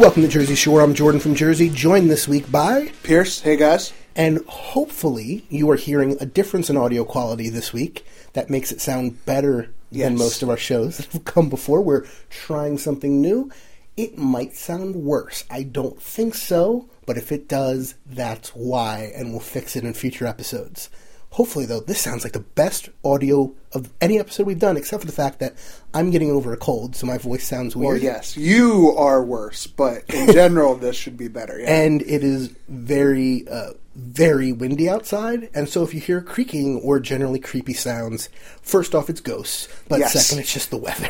Welcome to Jersey Shore. I'm Jordan from Jersey, joined this week by Pierce, hey guys. And hopefully, you are hearing a difference in audio quality this week that makes it sound better Yes. than most of our shows that have come before. We're trying something new. It might sound worse. I don't think so, but if it does, that's why, and we'll fix it in future episodes. Hopefully, though, this sounds like the best audio of any episode we've done, except for the fact that I'm getting over a cold, so my voice sounds weird. yes, you are worse, but in general, this should be better. Yeah. and it is very uh, very windy outside and so if you hear creaking or generally creepy sounds first off it's ghosts but Yes. second it's just the weather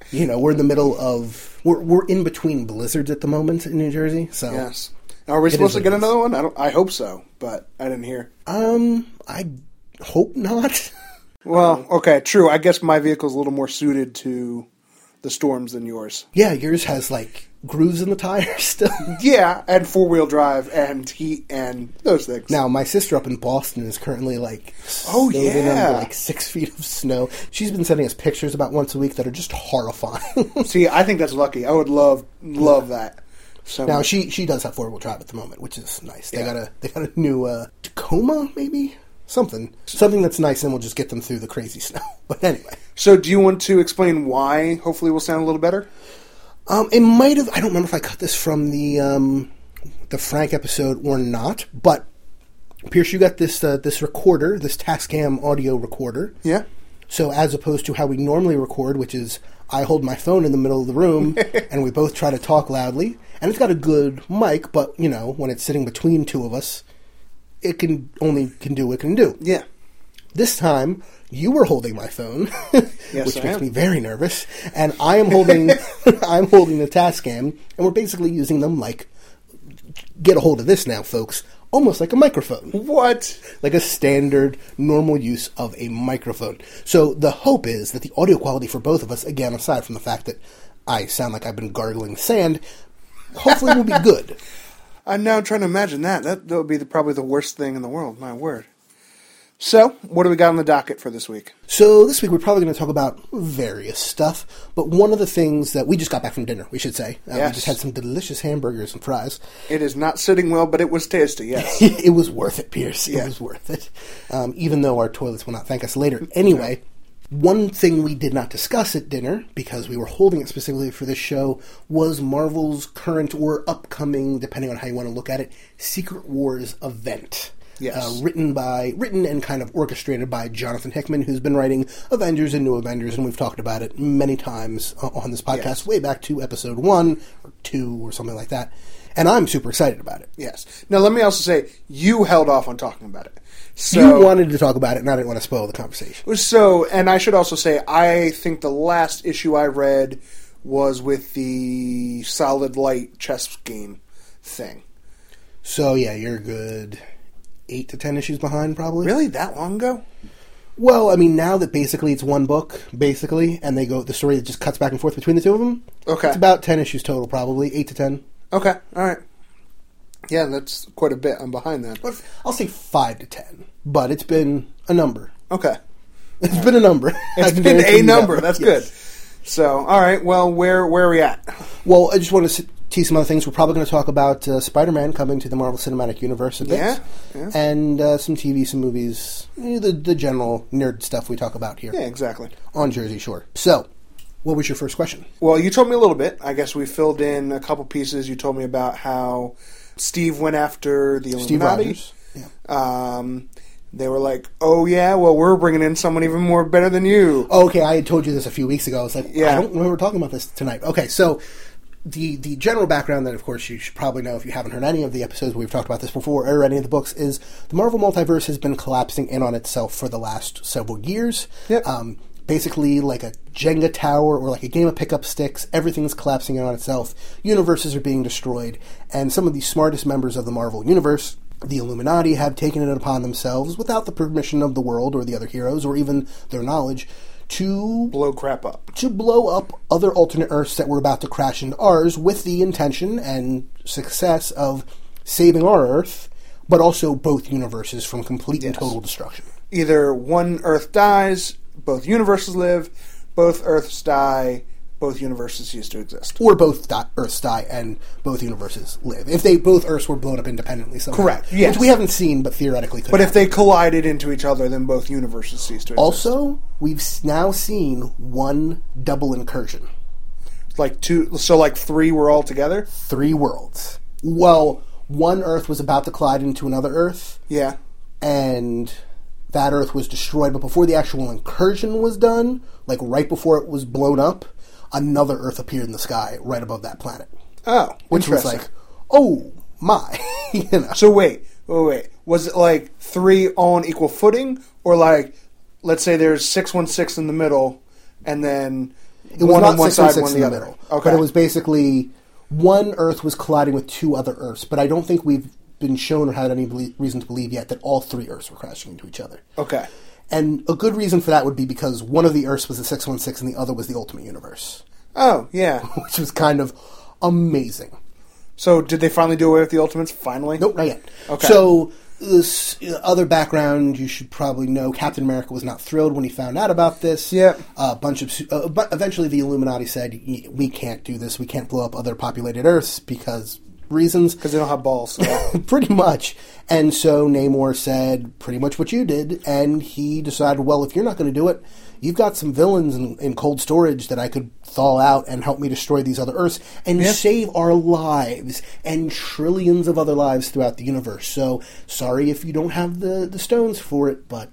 you know we're in the middle of we're, we're in between blizzards at the moment in new jersey so yes. Are we It supposed to get another one? I don't. I hope so, but I didn't hear. um i hope not Well, okay, true. I guess my vehicle's a little more suited to the storms than yours. yeah yours has like grooves in the tires still Yeah, and four wheel drive and heat and those things. Now, my sister up in Boston is currently like Oh, yeah. under, like six feet of snow. She's been sending us pictures about once a week that are just horrifying. see, I think that's lucky. I would love love that. So Now she she does have four wheel drive at the moment, which is nice. They Yeah. got a they got a new uh, Tacoma maybe something something that's nice, and we'll just get them through the crazy snow. But anyway, So, do you want to explain why? Hopefully, we'll sound a little better. um, it might have I don't remember if I cut this from the um, the Frank episode or not, but Pierce, you got this uh, this recorder, this Tascam audio recorder. Yeah. So as opposed to how we normally record, which is I hold my phone in the middle of the room and we both try to talk loudly, and it's got a good mic, but you know when it's sitting between two of us, it can only can do what it can do. Yeah. This time you were holding my phone, Yes, which I makes am. me very nervous, and I am holding I'm holding the Tascam, and we're basically using them like get a hold of this now, folks, almost like a microphone What? like a standard normal use of a microphone. So the hope is that the audio quality for both of us, again, aside from the fact that I sound like I've been gargling sand, hopefully it will be good. I'm now trying to imagine that. That, that would be the, probably the worst thing in the world. My word. So, what do we got on the docket for this week? So this week we're probably going to talk about various stuff, but one of the things that we just got back from dinner, we should say, uh, we just had some delicious hamburgers and fries. It is not sitting well, but it was tasty. Yes. it was worth it, Pierce. It was worth it. Um, even though our toilets will not thank us later. Anyway, one thing we did not discuss at dinner, because we were holding it specifically for this show, was Marvel's current or upcoming, depending on how you want to look at it, Secret Wars event. Yes. Uh, written by, written and kind of orchestrated by Jonathan Hickman, who's been writing Avengers and New Avengers, and we've talked about it many times uh, on this podcast, Yes. way back to episode one or two or something like that. And I'm super excited about it. yes. Now, let me also say, you held off on talking about it. So, you wanted to talk about it, and I didn't want to spoil the conversation. So, and I should also say, I think the last issue I read was with the solid light chess game thing. So yeah, you're a good eight to ten issues behind, probably. Really? That long ago? Well, I mean, now that basically it's one book, basically, and they go the story that just cuts back and forth between the two of them. Okay. it's about ten issues total, probably eight to ten. Okay. All right. Yeah, that's quite a bit. I'm behind that. But I'll say five to ten, but it's been a number. Okay. It's been a number. It's been a that number. That's Yes. good. So, all right. Well, where where are we at? Well, I just want to tease some other things. We're probably going to talk about uh, Spider-Man coming to the Marvel Cinematic Universe a bit, Yeah, yeah. and uh, some TV, some movies, eh, the the general nerd stuff we talk about here Yeah, exactly. on Jersey Shore. So, what was your first question? Well, you told me a little bit. I guess we filled in a couple pieces. You told me about how Steve went after the Steve Illuminati. Rogers. Yeah. Um, they were like, "Oh yeah, well we're bringing in someone even more better than you." Oh, okay, I had told you this a few weeks ago. I was like, Yeah. I don't remember talking about this tonight. Okay, so the the general background that, of course, you should probably know if you haven't heard any of the episodes we've talked about this before or any of the books is the Marvel multiverse has been collapsing in on itself for the last several years. Yep. Um, basically like a Jenga tower or like a game of pickup sticks. Everything's collapsing in on itself. Universes are being destroyed, and some of the smartest members of the Marvel Universe, the Illuminati, have taken it upon themselves, without the permission of the world or the other heroes or even their knowledge, to Blow crap up. to blow up other alternate Earths that were about to crash into ours with the intention and success of saving our Earth, but also both universes from complete and total destruction. Either one Earth dies, both universes live. Both Earths die, both universes cease to exist. Or both di- Earths die and both universes live. If they both Earths were blown up independently somehow. Correct, yes. Which we haven't seen, but theoretically could But if they collided into each other, then both universes cease to exist. Also, we've now seen one double incursion. like two, so like three were all together. Three worlds. Well, one Earth was about to collide into another Earth, Yeah. and that Earth was destroyed. But before the actual incursion was done, like right before it was blown up, another Earth appeared in the sky right above that planet, Oh, which was like, oh my, you know. So wait, wait, wait. Was it like three on equal footing, or like, let's say there's six one six in the middle, and then It was one not on one six side, six one in the the other. middle, Okay, but it was basically one Earth was colliding with two other Earths. But I don't think we've been shown or had any belie- reason to believe yet that all three Earths were crashing into each other. okay. And a good reason for that would be because one of the Earths was the 616 and the other was the Ultimate Universe, Oh yeah. which was kind of amazing. So did they finally do away with the Ultimates? Finally? Nope, not yet. Okay. So, this uh, other background you should probably know Captain America was not thrilled when he found out about this. Yeah. A bunch of. Uh, but eventually, the Illuminati said, We can't do this. We can't blow up other populated Earths because reasons. Because they don't have balls. Yeah. pretty much. And so Namor said pretty much what you did, and he decided, well, if you're not going to do it, you've got some villains in, in cold storage that I could thaw out and help me destroy these other Earths and Yeah. save our lives and trillions of other lives throughout the universe. So sorry if you don't have the, the stones for it, but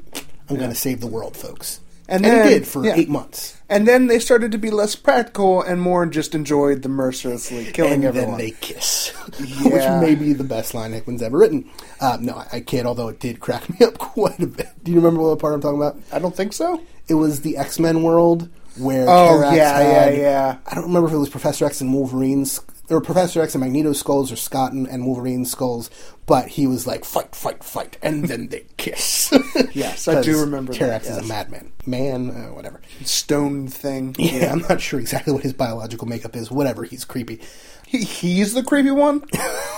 I'm going to save the world, folks. And And, then- did for yeah. eight months. and then they started to be less practical and more just enjoyed the mercilessly killing and everyone. then they kiss, Yeah. which may be the best line Hickman's ever written. Um, no, I, I kid, although it did crack me up quite a bit. Do you remember what part I'm talking about? I don't think so. It was the X Men world where Oh, Terrax yeah, had, yeah, yeah. I don't remember if it was Professor X and Wolverine's or Professor X and Magneto's skulls or Scott and, and Wolverine's skulls, but he was like fight, fight, fight, and then they kiss. Yes, I do remember that, Terrax is yes. a madman, man, uh, whatever. Stone thing. Yeah, I'm not sure exactly what his biological makeup is. Whatever, he's creepy. He, he's the creepy one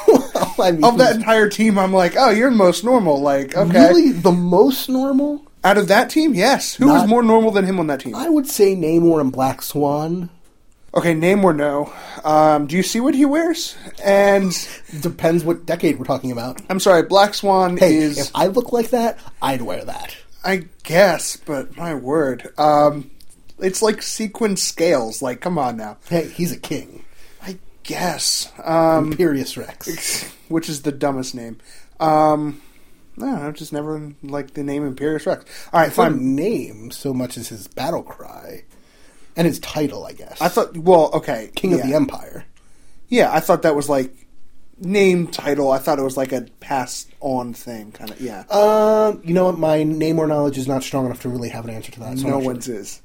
Well, I mean, of that entire team. I'm like, oh, you're the most normal. Like, okay, really the most normal. out of that team, yes. Who was more normal than him on that team? I would say Namor and Black Swan. Okay, Namor no. Um, do you see what he wears? And Depends what decade we're talking about. I'm sorry, Black Swan Hey, is. if I look like that, I'd wear that. I guess, but my word, um, it's like sequin scales. Like, come on now. Hey, he's a king. I guess. Um, Imperious Rex. which is the dumbest name. Um, no, I've just never liked the name Imperious Rex. All right, a fine. name so much as his battle cry. And his title, I guess. I thought, well, okay, King yeah. of the Empire. Yeah, I thought that was like name title. I thought it was like a passed on thing, kind of. Yeah, Um, you know what? My Namor knowledge is not strong enough to really have an answer to that. So no sure. one's is.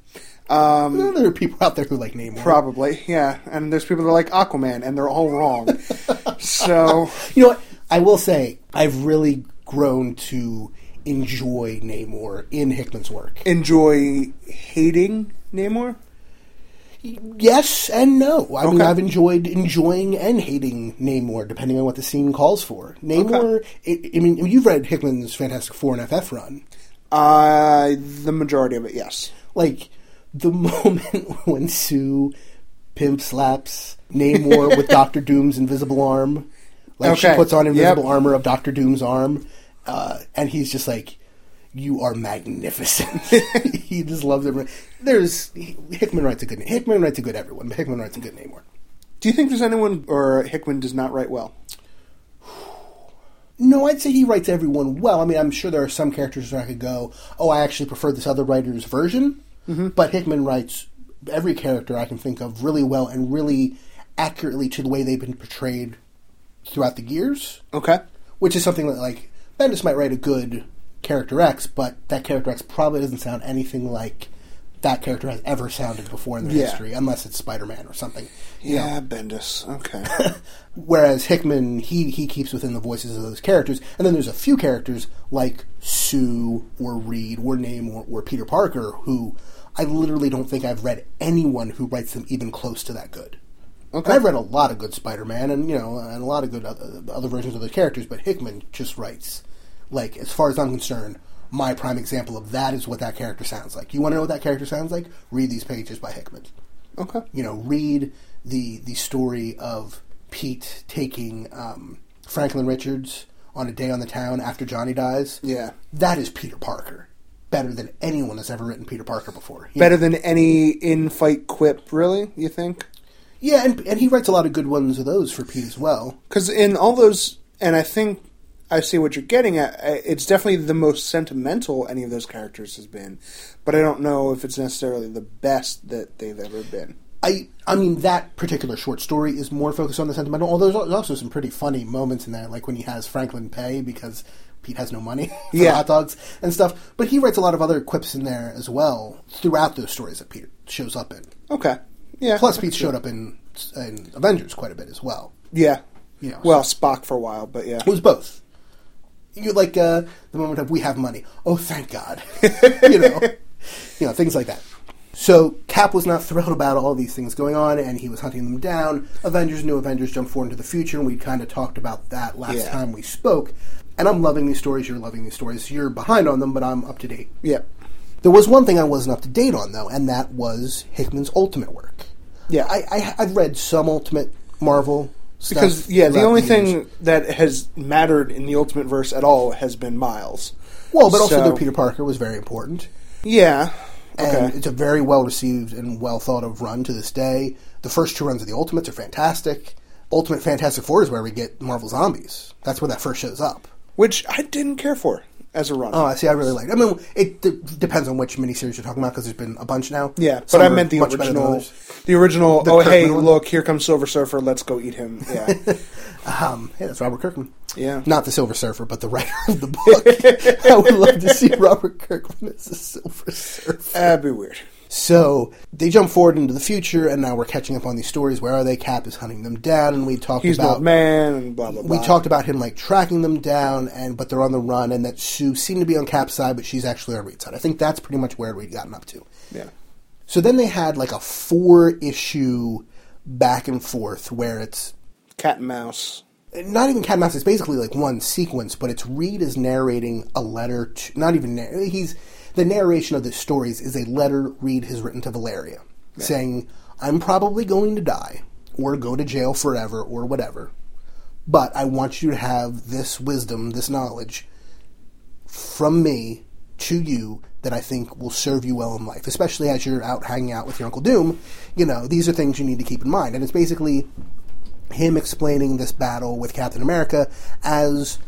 Um, Well, there are people out there who like Namor. Probably, yeah. And there's people that are like Aquaman, and they're all wrong. so, You know what? I will say I've really grown to enjoy Namor in Hickman's work. enjoy hating Namor. Yes and no. I mean, I've enjoyed enjoying and hating Namor, depending on what the scene calls for. Namor, I, I mean, you've read Hickman's Fantastic Four and FF run. Uh, the majority of it, yes. Like, the moment when Sue pimp slaps Namor with Doctor Doom's invisible arm, like she puts on invisible Yep. armor of Doctor Doom's arm, uh, and he's just like, "You are magnificent." he just loves everyone. There's Hickman writes a good. name. Hickman writes a good everyone, but Hickman writes a good Namor. Do you think there's anyone, or Hickman does not write well? No, I'd say he writes everyone well. I mean, I'm sure there are some characters where I could go, "Oh, I actually prefer this other writer's version." Mm-hmm. But Hickman writes every character I can think of really well and really accurately to the way they've been portrayed throughout the years. Okay. Which is something that, like, Bendis might write a good character X, but that character X probably doesn't sound anything like that character has ever sounded before in their Yeah. history, unless it's Spider Man or something. You know, Yeah, Bendis. Okay. Whereas Hickman, he he keeps within the voices of those characters, and then there's a few characters like Sue or Reed or Namor, or Peter Parker who I literally don't think I've read anyone who writes them even close to that good. Okay. And I've read a lot of good Spider-Man and you know and a lot of good other, other versions of the characters, but Hickman just writes like as far as I'm concerned. My prime example of that is what that character sounds like. You want to know what that character sounds like? Read these pages by Hickman okay. you know, read the the story of Pete taking um, Franklin Richards on a day on the town after Johnny dies. Yeah. that is Peter Parker. Better than anyone has ever written Peter Parker before. Better than any in-fight quip, really? You think? yeah, and and he writes a lot of good ones of those for Pete as well. Because in all those, and I think I see what you're getting at. It's definitely the most sentimental any of those characters has been, but I don't know if it's necessarily the best that they've ever been. I I mean that particular short story is more focused on the sentimental. Although there's also some pretty funny moments in there, like when he has Franklin pay because Pete has no money for Yeah. hot dogs and stuff. But he writes a lot of other quips in there as well throughout those stories that Peter shows up in. Okay. Yeah. Plus, Pete showed up in, in Avengers quite a bit as well. Yeah. You know, Well, Spock for a while, but yeah. It was both. You like uh, the moment of "We have money." Oh, thank God! you know, you know things like that. So Cap was not thrilled about all these things going on, and he was hunting them down. Avengers, new Avengers, jump forward into the future, and we kind of talked about that last Yeah. time we spoke. And I'm loving these stories. You're loving these stories. You're behind on them, but I'm up to date. Yeah. There was one thing I wasn't up to date on, though, and that was Hickman's Ultimate work. Yeah. I, I I've read some Ultimate Marvel because yeah, the only years. thing that has mattered in the Ultimate Verse at all has been Miles. Well, but also So- their Peter Parker was very important, Yeah. and Okay. it's a very well received and well thought of run to this day. The first two runs of the Ultimates are fantastic. Ultimate Fantastic Four is where we get Marvel Zombies. That's where that first shows up. Which I didn't care for as a run. Oh, I see. I really like. I mean, it d- depends on which miniseries you're talking about because there's been a bunch now. yeah, Some but I are meant the much better than original. others. The original. The oh, hey, Kirkman one? look, here comes Silver Surfer. Let's go eat him. Yeah. Um, hey, that's Robert Kirkman. Yeah. Not the Silver Surfer, but the writer of the book. I would love to see Robert Kirkman as the Silver Surfer. That'd be weird. So they jump forward into the future, and now we're catching up on these stories. Where are they? Cap is hunting them down, and we talked He's about man and blah blah blah. we talked about him like tracking them down, and but they're on the run, and that Sue seemed to be on Cap's side, but she's actually on Reed's side. I think that's pretty much where we'd gotten up to. Yeah. So then they had like a four issue back and forth where it's Cat and mouse. not even cat and mouse. It's basically like one sequence, but it's Reed is narrating a letter to not even he's the narration of the stories is a letter Reed has written to Valeria saying, "I'm probably going to die or go to jail forever or whatever, but I want you to have this wisdom, this knowledge from me to you." That I think will serve you well in life, especially as you're out hanging out with your Uncle Doom. You know, these are things you need to keep in mind. And it's basically him explaining this battle with Captain America as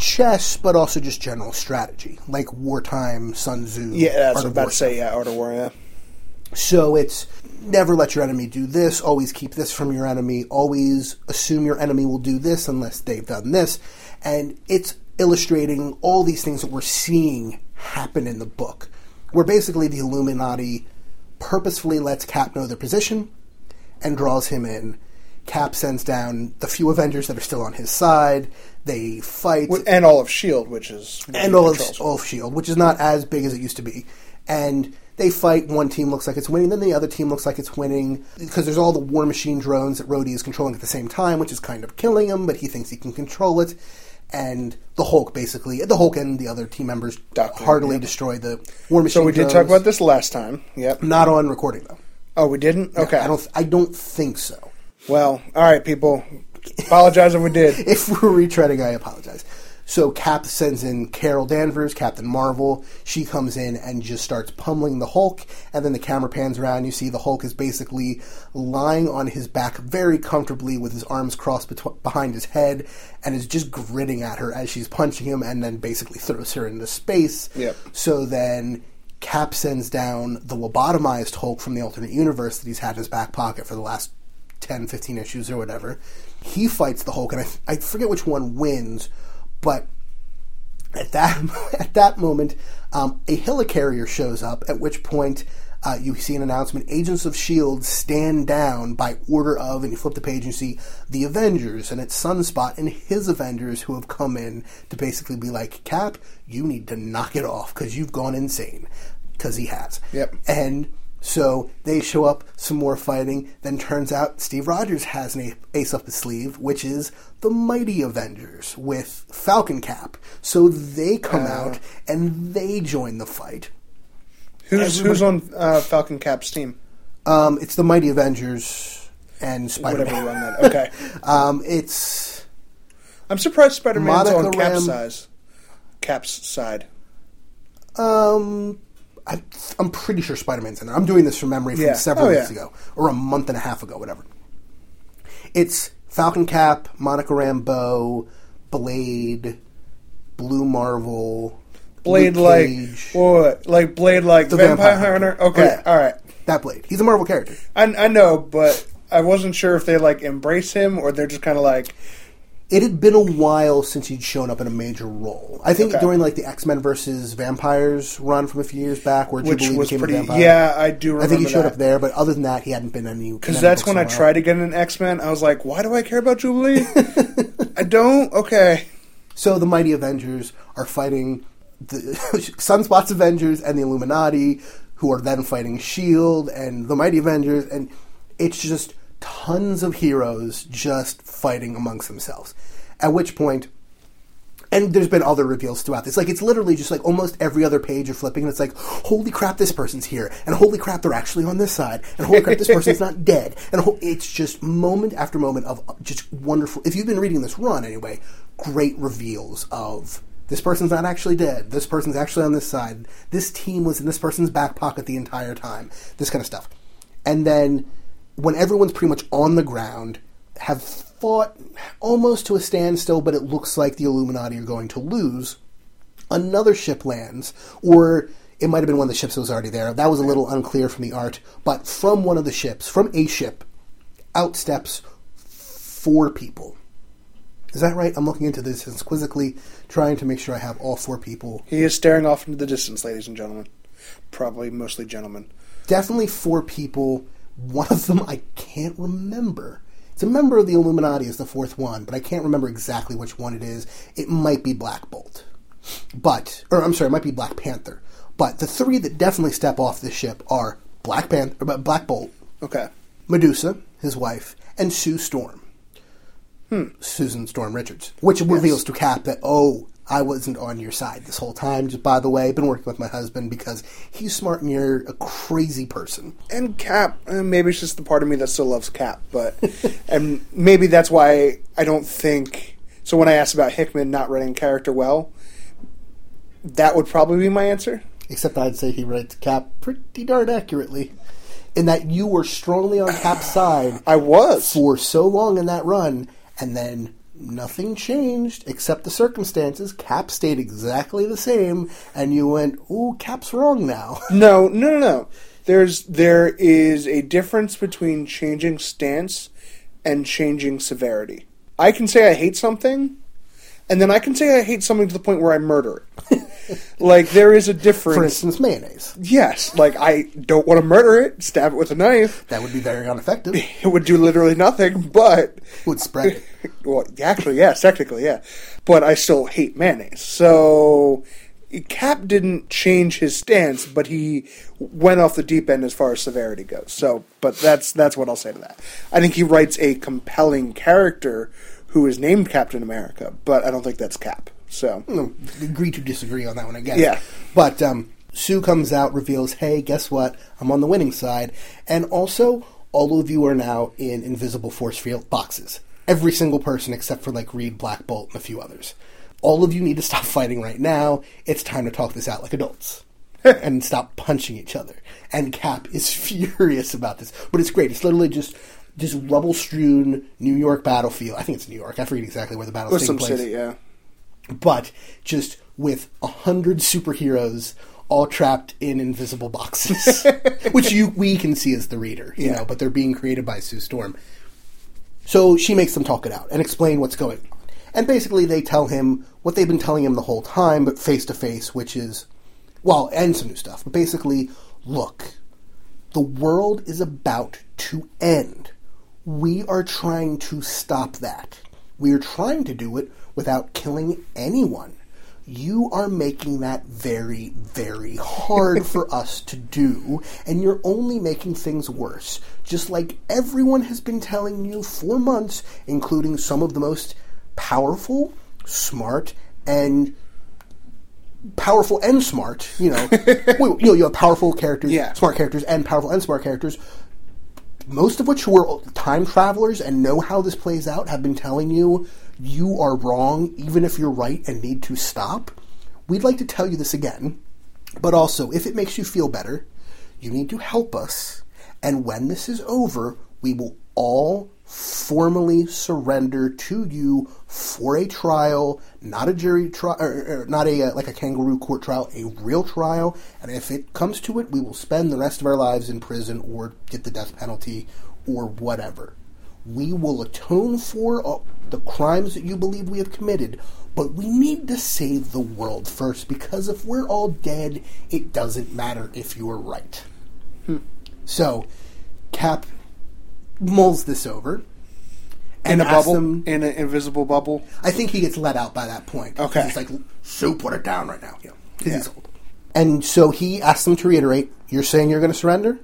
chess, but also just general strategy, like wartime Sun Tzu. Yeah, that's what I was about to say. Yeah, Art of War. Yeah. So it's never let your enemy do this, always keep this from your enemy, always assume your enemy will do this unless they've done this. And it's illustrating all these things that we're seeing happen in the book, where basically the Illuminati purposefully lets Cap know their position and draws him in. Cap sends down the few Avengers that are still on his side. They fight And all of Shield, which is and all of, all of Shield, which is not as big as it used to be. And they fight. One team looks like it's winning, then the other team looks like it's winning because there's all the War Machine drones that Rhodey is controlling at the same time, which is kind of killing him. But he thinks he can control it. And the Hulk, basically, the Hulk and the other team members Doctor, heartily yep. destroy the War Machine. So we did drones. talk about this last time. Yep. Not on recording though. Oh, we didn't. Okay. I don't. I don't think so. Well, all right, people. Apologize if we did. if we're retreading, I apologize. So Cap sends in Carol Danvers, Captain Marvel. She comes in and just starts pummeling the Hulk, and then the camera pans around. You see the Hulk is basically lying on his back very comfortably with his arms crossed betw- behind his head, and is just grinning at her as she's punching him, and then basically throws her into space. Yep. So then Cap sends down the lobotomized Hulk from the alternate universe that he's had in his back pocket for the last 10, 15 issues or whatever. He fights the Hulk, and I, I forget which one wins, but at that at that moment, um, a helicarrier shows up. At which point, uh, you see an announcement Agents of S.H.I.E.L.D. stand down by order of, and you flip the page and you see the Avengers, and it's Sunspot and his Avengers who have come in to basically be like, Cap, you need to knock it off because you've gone insane. Because he has. Yep. And so they show up, some more fighting. Then turns out Steve Rogers has an ace up his sleeve, which is the Mighty Avengers with Falcon Cap. So they come out and they join the fight. Who's who's on uh, Falcon Cap's team? Um, it's the Mighty Avengers and Spider Whatever you Man. run that. Okay. Um, it's I'm surprised Spider Man's on Cap's Ram- size. Cap's side. um, I, I'm pretty sure Spider Man's in there. I'm doing this from memory from Yeah. Oh, several Oh, weeks yeah. ago or a month and a half ago, whatever. It's Falcon Cap, Monica Rambeau, Blade, Blue Marvel, Blade Luke like Cage. what? Like Blade like The Vampire, Vampire Hunter? Hunter. Okay, Oh, yeah. all right. that Blade. He's a Marvel character. I, I know, but I wasn't sure if they like embrace him or they're just kind of like It had been a while since he'd shown up in a major role. I think Okay. during like the X Men versus Vampires run from a few years back, where which Jubilee was became pretty. a vampire. Yeah, I do remember. I think he showed that. up there, but other than that, he hadn't been any. Because that's when I tried to get an X Men. I was like, why do I care about Jubilee? I don't. Okay. So the Mighty Avengers are fighting the Sunspot's Avengers and the Illuminati, who are then fighting Shield and the Mighty Avengers, and it's just tons of heroes just fighting amongst themselves. At which point, and there's been other reveals throughout this. Like it's literally just like almost every other page you're flipping, and it's like, holy crap, this person's here, and holy crap, they're actually on this side, and holy crap, this person's not dead, and ho- it's just moment after moment of uh, just wonderful. If you've been reading this run anyway, great reveals of this person's not actually dead, this person's actually on this side, this team was in this person's back pocket the entire time, this kind of stuff, and then when everyone's pretty much on the ground, have fought almost to a standstill, but it looks like the Illuminati are going to lose. Another ship lands, or it might have been one of the ships that was already there. That was a little unclear from the art, but from one of the ships, from a ship, out steps four people. Is that right? I'm looking into this and quizzically trying to make sure I have all four people. He is staring off into the distance, ladies and gentlemen. Probably mostly gentlemen. Definitely four people. One of them I can't remember. It's a member of the Illuminati is the fourth one, but I can't remember exactly which one it is. It might be Black Bolt. But, or I'm sorry, it might be Black Panther. But the three that definitely step off the ship are Black Panther, uh, Black Bolt, Okay. Medusa, his wife, and Sue Storm. Hmm. Susan Storm Richards. Which reveals to Cap that, oh, I wasn't on your side this whole time. Just by the way, I've been working with my husband because he's smart and you're a crazy person. And Cap, eh, maybe it's just the part of me that still loves Cap, but and maybe that's why I don't think. So when I asked about Hickman not writing character well, that would probably be my answer. Except I'd say he writes Cap pretty darn accurately. In that you were strongly on Cap's side I was. for so long in that run, and then nothing changed except the circumstances. Cap stayed exactly the same, and you went, "Ooh, Cap's wrong now." No, no, no, no. There's there is a difference between changing stance and changing severity. I can say I hate something, and then I can say I hate something to the point where I murder it. like there is a difference. For instance, mayonnaise. Yes, like I don't want to murder it, stab it with a knife. That would be very ineffective. It would do literally nothing, but would spread. well, actually, yes, technically, yeah. But I still hate mayonnaise. So Cap didn't change his stance, but he went off the deep end as far as severity goes. So, but that's that's what I'll say to that. I think he writes a compelling character who is named Captain America, but I don't think that's Cap. So, No, agree to disagree on that one again. Yeah. But um, Sue comes out, reveals, hey, guess what? I'm on the winning side. And also, all of you are now in invisible force field boxes. Every single person except for like Reed, Black Bolt, and a few others. All of you need to stop fighting right now. It's time to talk this out like adults. and stop punching each other. And Cap is furious about this. But it's great. It's literally just just rubble strewn New York battlefield. I think it's New York. I forget exactly where the battle taking some place city, yeah. but just with a hundred superheroes all trapped in invisible boxes, which you we can see as the reader, you Yeah. know, but they're being created by Sue Storm. So she makes them talk it out and explain what's going on. And basically, they tell him what they've been telling him the whole time, but face to face, which is, well, and some new stuff. But basically, look, The world is about to end. We are trying to stop that. We are trying to do it without killing anyone. You are making that very, very hard for us to do, and you're only making things worse. Just like everyone has been telling you for months, including some of the most powerful, smart, and powerful and smart. You know, you know, you have powerful characters, Yeah. smart characters, and powerful and smart characters. Most of which who are time travelers and know how this plays out have been telling you you are wrong, even if you're right and need to stop. We'd like to tell you this again, but also if it makes you feel better, you need to help us. And when this is over, we will all formally surrender to you for a trial, not a jury trial, or, or not a uh, like a kangaroo court trial, a real trial. And if it comes to it, we will spend the rest of our lives in prison or get the death penalty or whatever. We will atone for uh, the crimes that you believe we have committed, but we need to save the world first because if we're all dead, it doesn't matter if you are right. So, Cap mulls this over. In a asks bubble, them- in an invisible bubble. I think he gets let out by that point. Okay. He's like, so put it down right now. 'cause Yeah. he's old. And so he asks them to reiterate, you're saying you're going to surrender?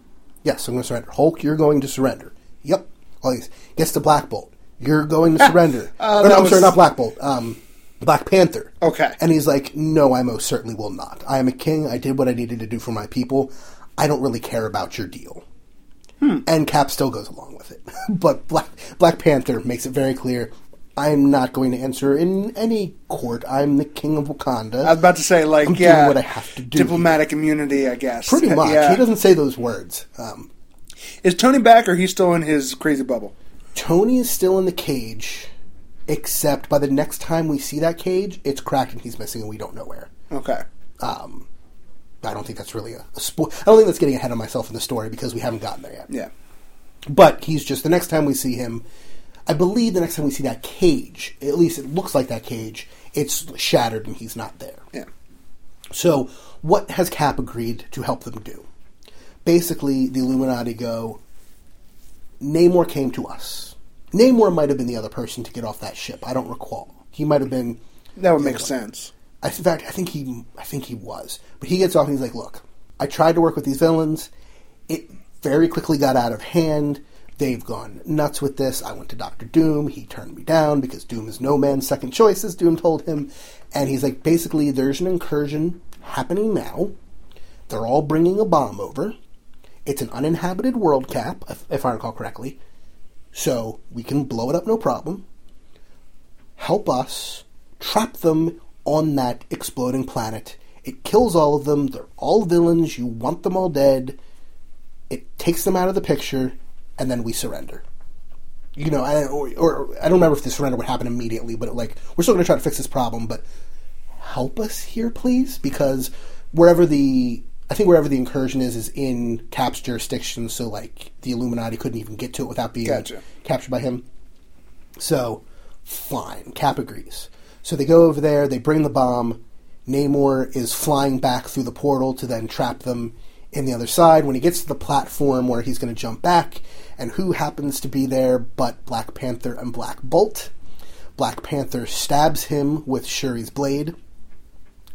Yes, I'm going to surrender. Hulk, you're going to surrender. Yep. All these. Gets to Black Bolt. You're going to surrender. Uh, or no, that I'm was- sorry, not Black Bolt. Um, Black Panther. Okay. And he's like, no, I most certainly will not. I am a king. I did what I needed to do for my people. I don't really care about your deal. And Cap still goes along with it. but Black, Black Panther makes it very clear I'm not going to answer in any court. I'm the king of Wakanda. I was about to say, like, I'm doing yeah, what I have to do Diplomatic immunity, I guess. Pretty much. Yeah. He doesn't say those words. Um, Is Tony back, or he's still in his crazy bubble? Tony is still in the cage, except by the next time we see that cage, it's cracked and he's missing and we don't know where. Okay. Um, I don't think that's really a, a spo- I don't think that's getting ahead of myself in the story because we haven't gotten there yet. Yeah. But he's just the next time we see him, I believe the next time we see that cage, at least it looks like that cage, it's shattered and he's not there. Yeah. So, what has Cap agreed to help them do? Basically, the Illuminati go, Namor came to us. Namor might have been the other person to get off that ship. I don't recall. He might have been. That would make sense. In fact, I think he, I think he was. But he gets off and he's like, "Look, I tried to work with these villains. It very quickly got out of hand. They've gone nuts with this. I went to Doctor Doom. He turned me down because Doom is no man's second choice, as Doom told him. And he's like, basically, there's an incursion happening now. They're all bringing a bomb over. It's an uninhabited world cap, if, if I recall correctly. So we can blow it up, no problem help us trap them on that exploding planet. It kills all of them. They're all villains. You want them all dead. It takes them out of the picture, and then we surrender. You know, I, or, or I don't remember if the surrender would happen immediately, but like we're still going to try to fix this problem. But help us here, please, because wherever the I think wherever the incursion is is in Cap's jurisdiction. So like the Illuminati couldn't even get to it without being Gotcha. captured by him. So, fine. Cap agrees. So they go over there, they bring the bomb. Namor is flying back through the portal to then trap them in the other side. When he gets to the platform where he's going to jump back, and who happens to be there but Black Panther and Black Bolt? Black Panther stabs him with Shuri's blade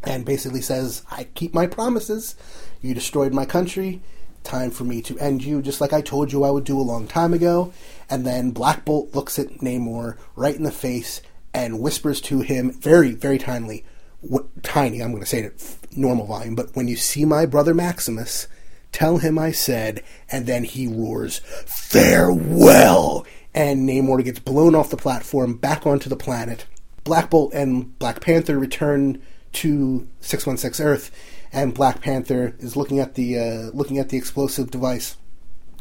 and basically says, I keep my promises. You destroyed my country. Time for me to end you, just like I told you I would do a long time ago. And then Black Bolt looks at Namor right in the face and whispers to him, very, very tiny, tiny, I'm going to say it at normal volume, but when you see my brother Maximus, tell him I said, and then he roars, Farewell! And Namor gets blown off the platform back onto the planet. Black Bolt and Black Panther return to 616 Earth, and Black Panther is looking at the uh, looking at the explosive device,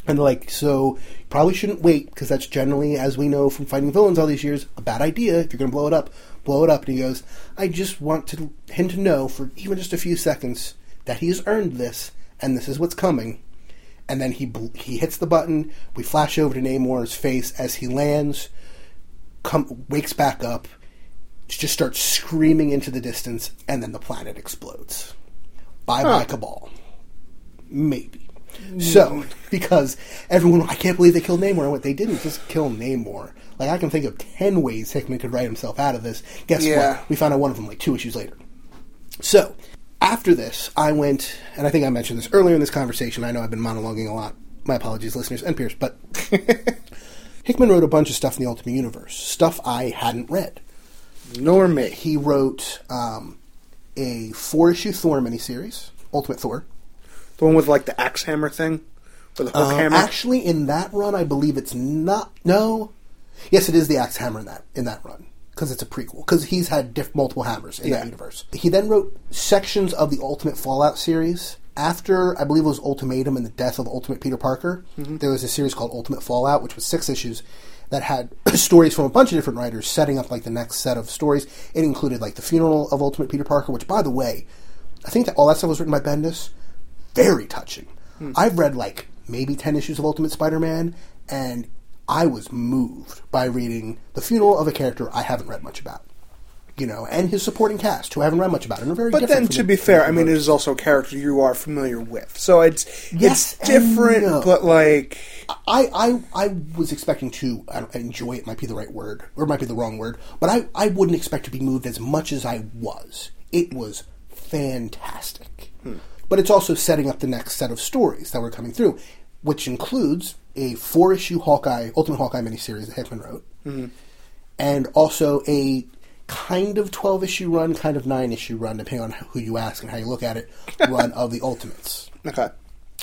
and like, so probably shouldn't wait because that's generally, as we know from fighting villains all these years, a bad idea. If you're going to blow it up, blow it up. And he goes, I just want to, him to know for even just a few seconds that he's earned this, and this is what's coming. And then he bl- he hits the button. We flash over to Namor's face as he lands, come wakes back up, just starts screaming into the distance, and then the planet explodes. Bye bye, Huh. Cabal. Maybe. So, because everyone, I can't believe they killed Namor. I went, they didn't just kill Namor. Like, I can think of 10 ways Hickman could write himself out of this. Guess Yeah. what? We found out one of them like two issues later. So, after this, I went, and I think I mentioned this earlier in this conversation. I know I've been monologuing a lot. My apologies, listeners and peers, but Hickman wrote a bunch of stuff in the Ultimate Universe, stuff I hadn't read. Nor me. He wrote um, a four issue Thor miniseries, Ultimate Thor. The one with like the axe hammer thing? With the hook Um, hammer? Actually, in that run, I believe it's not. No, yes, it is the Axe Hammer in that in that run because it's a prequel. Because he's had diff- multiple hammers in Yeah. that universe. He then wrote sections of the Ultimate Fallout series. After I believe it was Ultimatum and the death of Ultimate Peter Parker, Mm-hmm. there was a series called Ultimate Fallout, which was six issues that had stories from a bunch of different writers setting up like the next set of stories. It included like the funeral of Ultimate Peter Parker, which by the way, I think that all that stuff was written by Bendis very touching. Hmm. I've read like maybe 10 issues of Ultimate Spider Man, and I was moved by reading the funeral of a character I haven't read much about. You know, and his supporting cast, who I haven't read much about, and are very But then, to be fair, I mean, it is also a character you are familiar with, so it's Yes it's different. no. But like, I, I, I was expecting to I enjoy it, might be the right word, or it might be the wrong word, but I, I wouldn't expect to be moved as much as I was. It was fantastic. Hmm. But it's also setting up the next set of stories that were coming through, which includes a four issue Hawkeye, Ultimate Hawkeye miniseries that Hickman wrote, mm-hmm. and also a kind of 12 issue run, kind of 9 issue run, depending on who you ask and how you look at it, run of the Ultimates. Okay,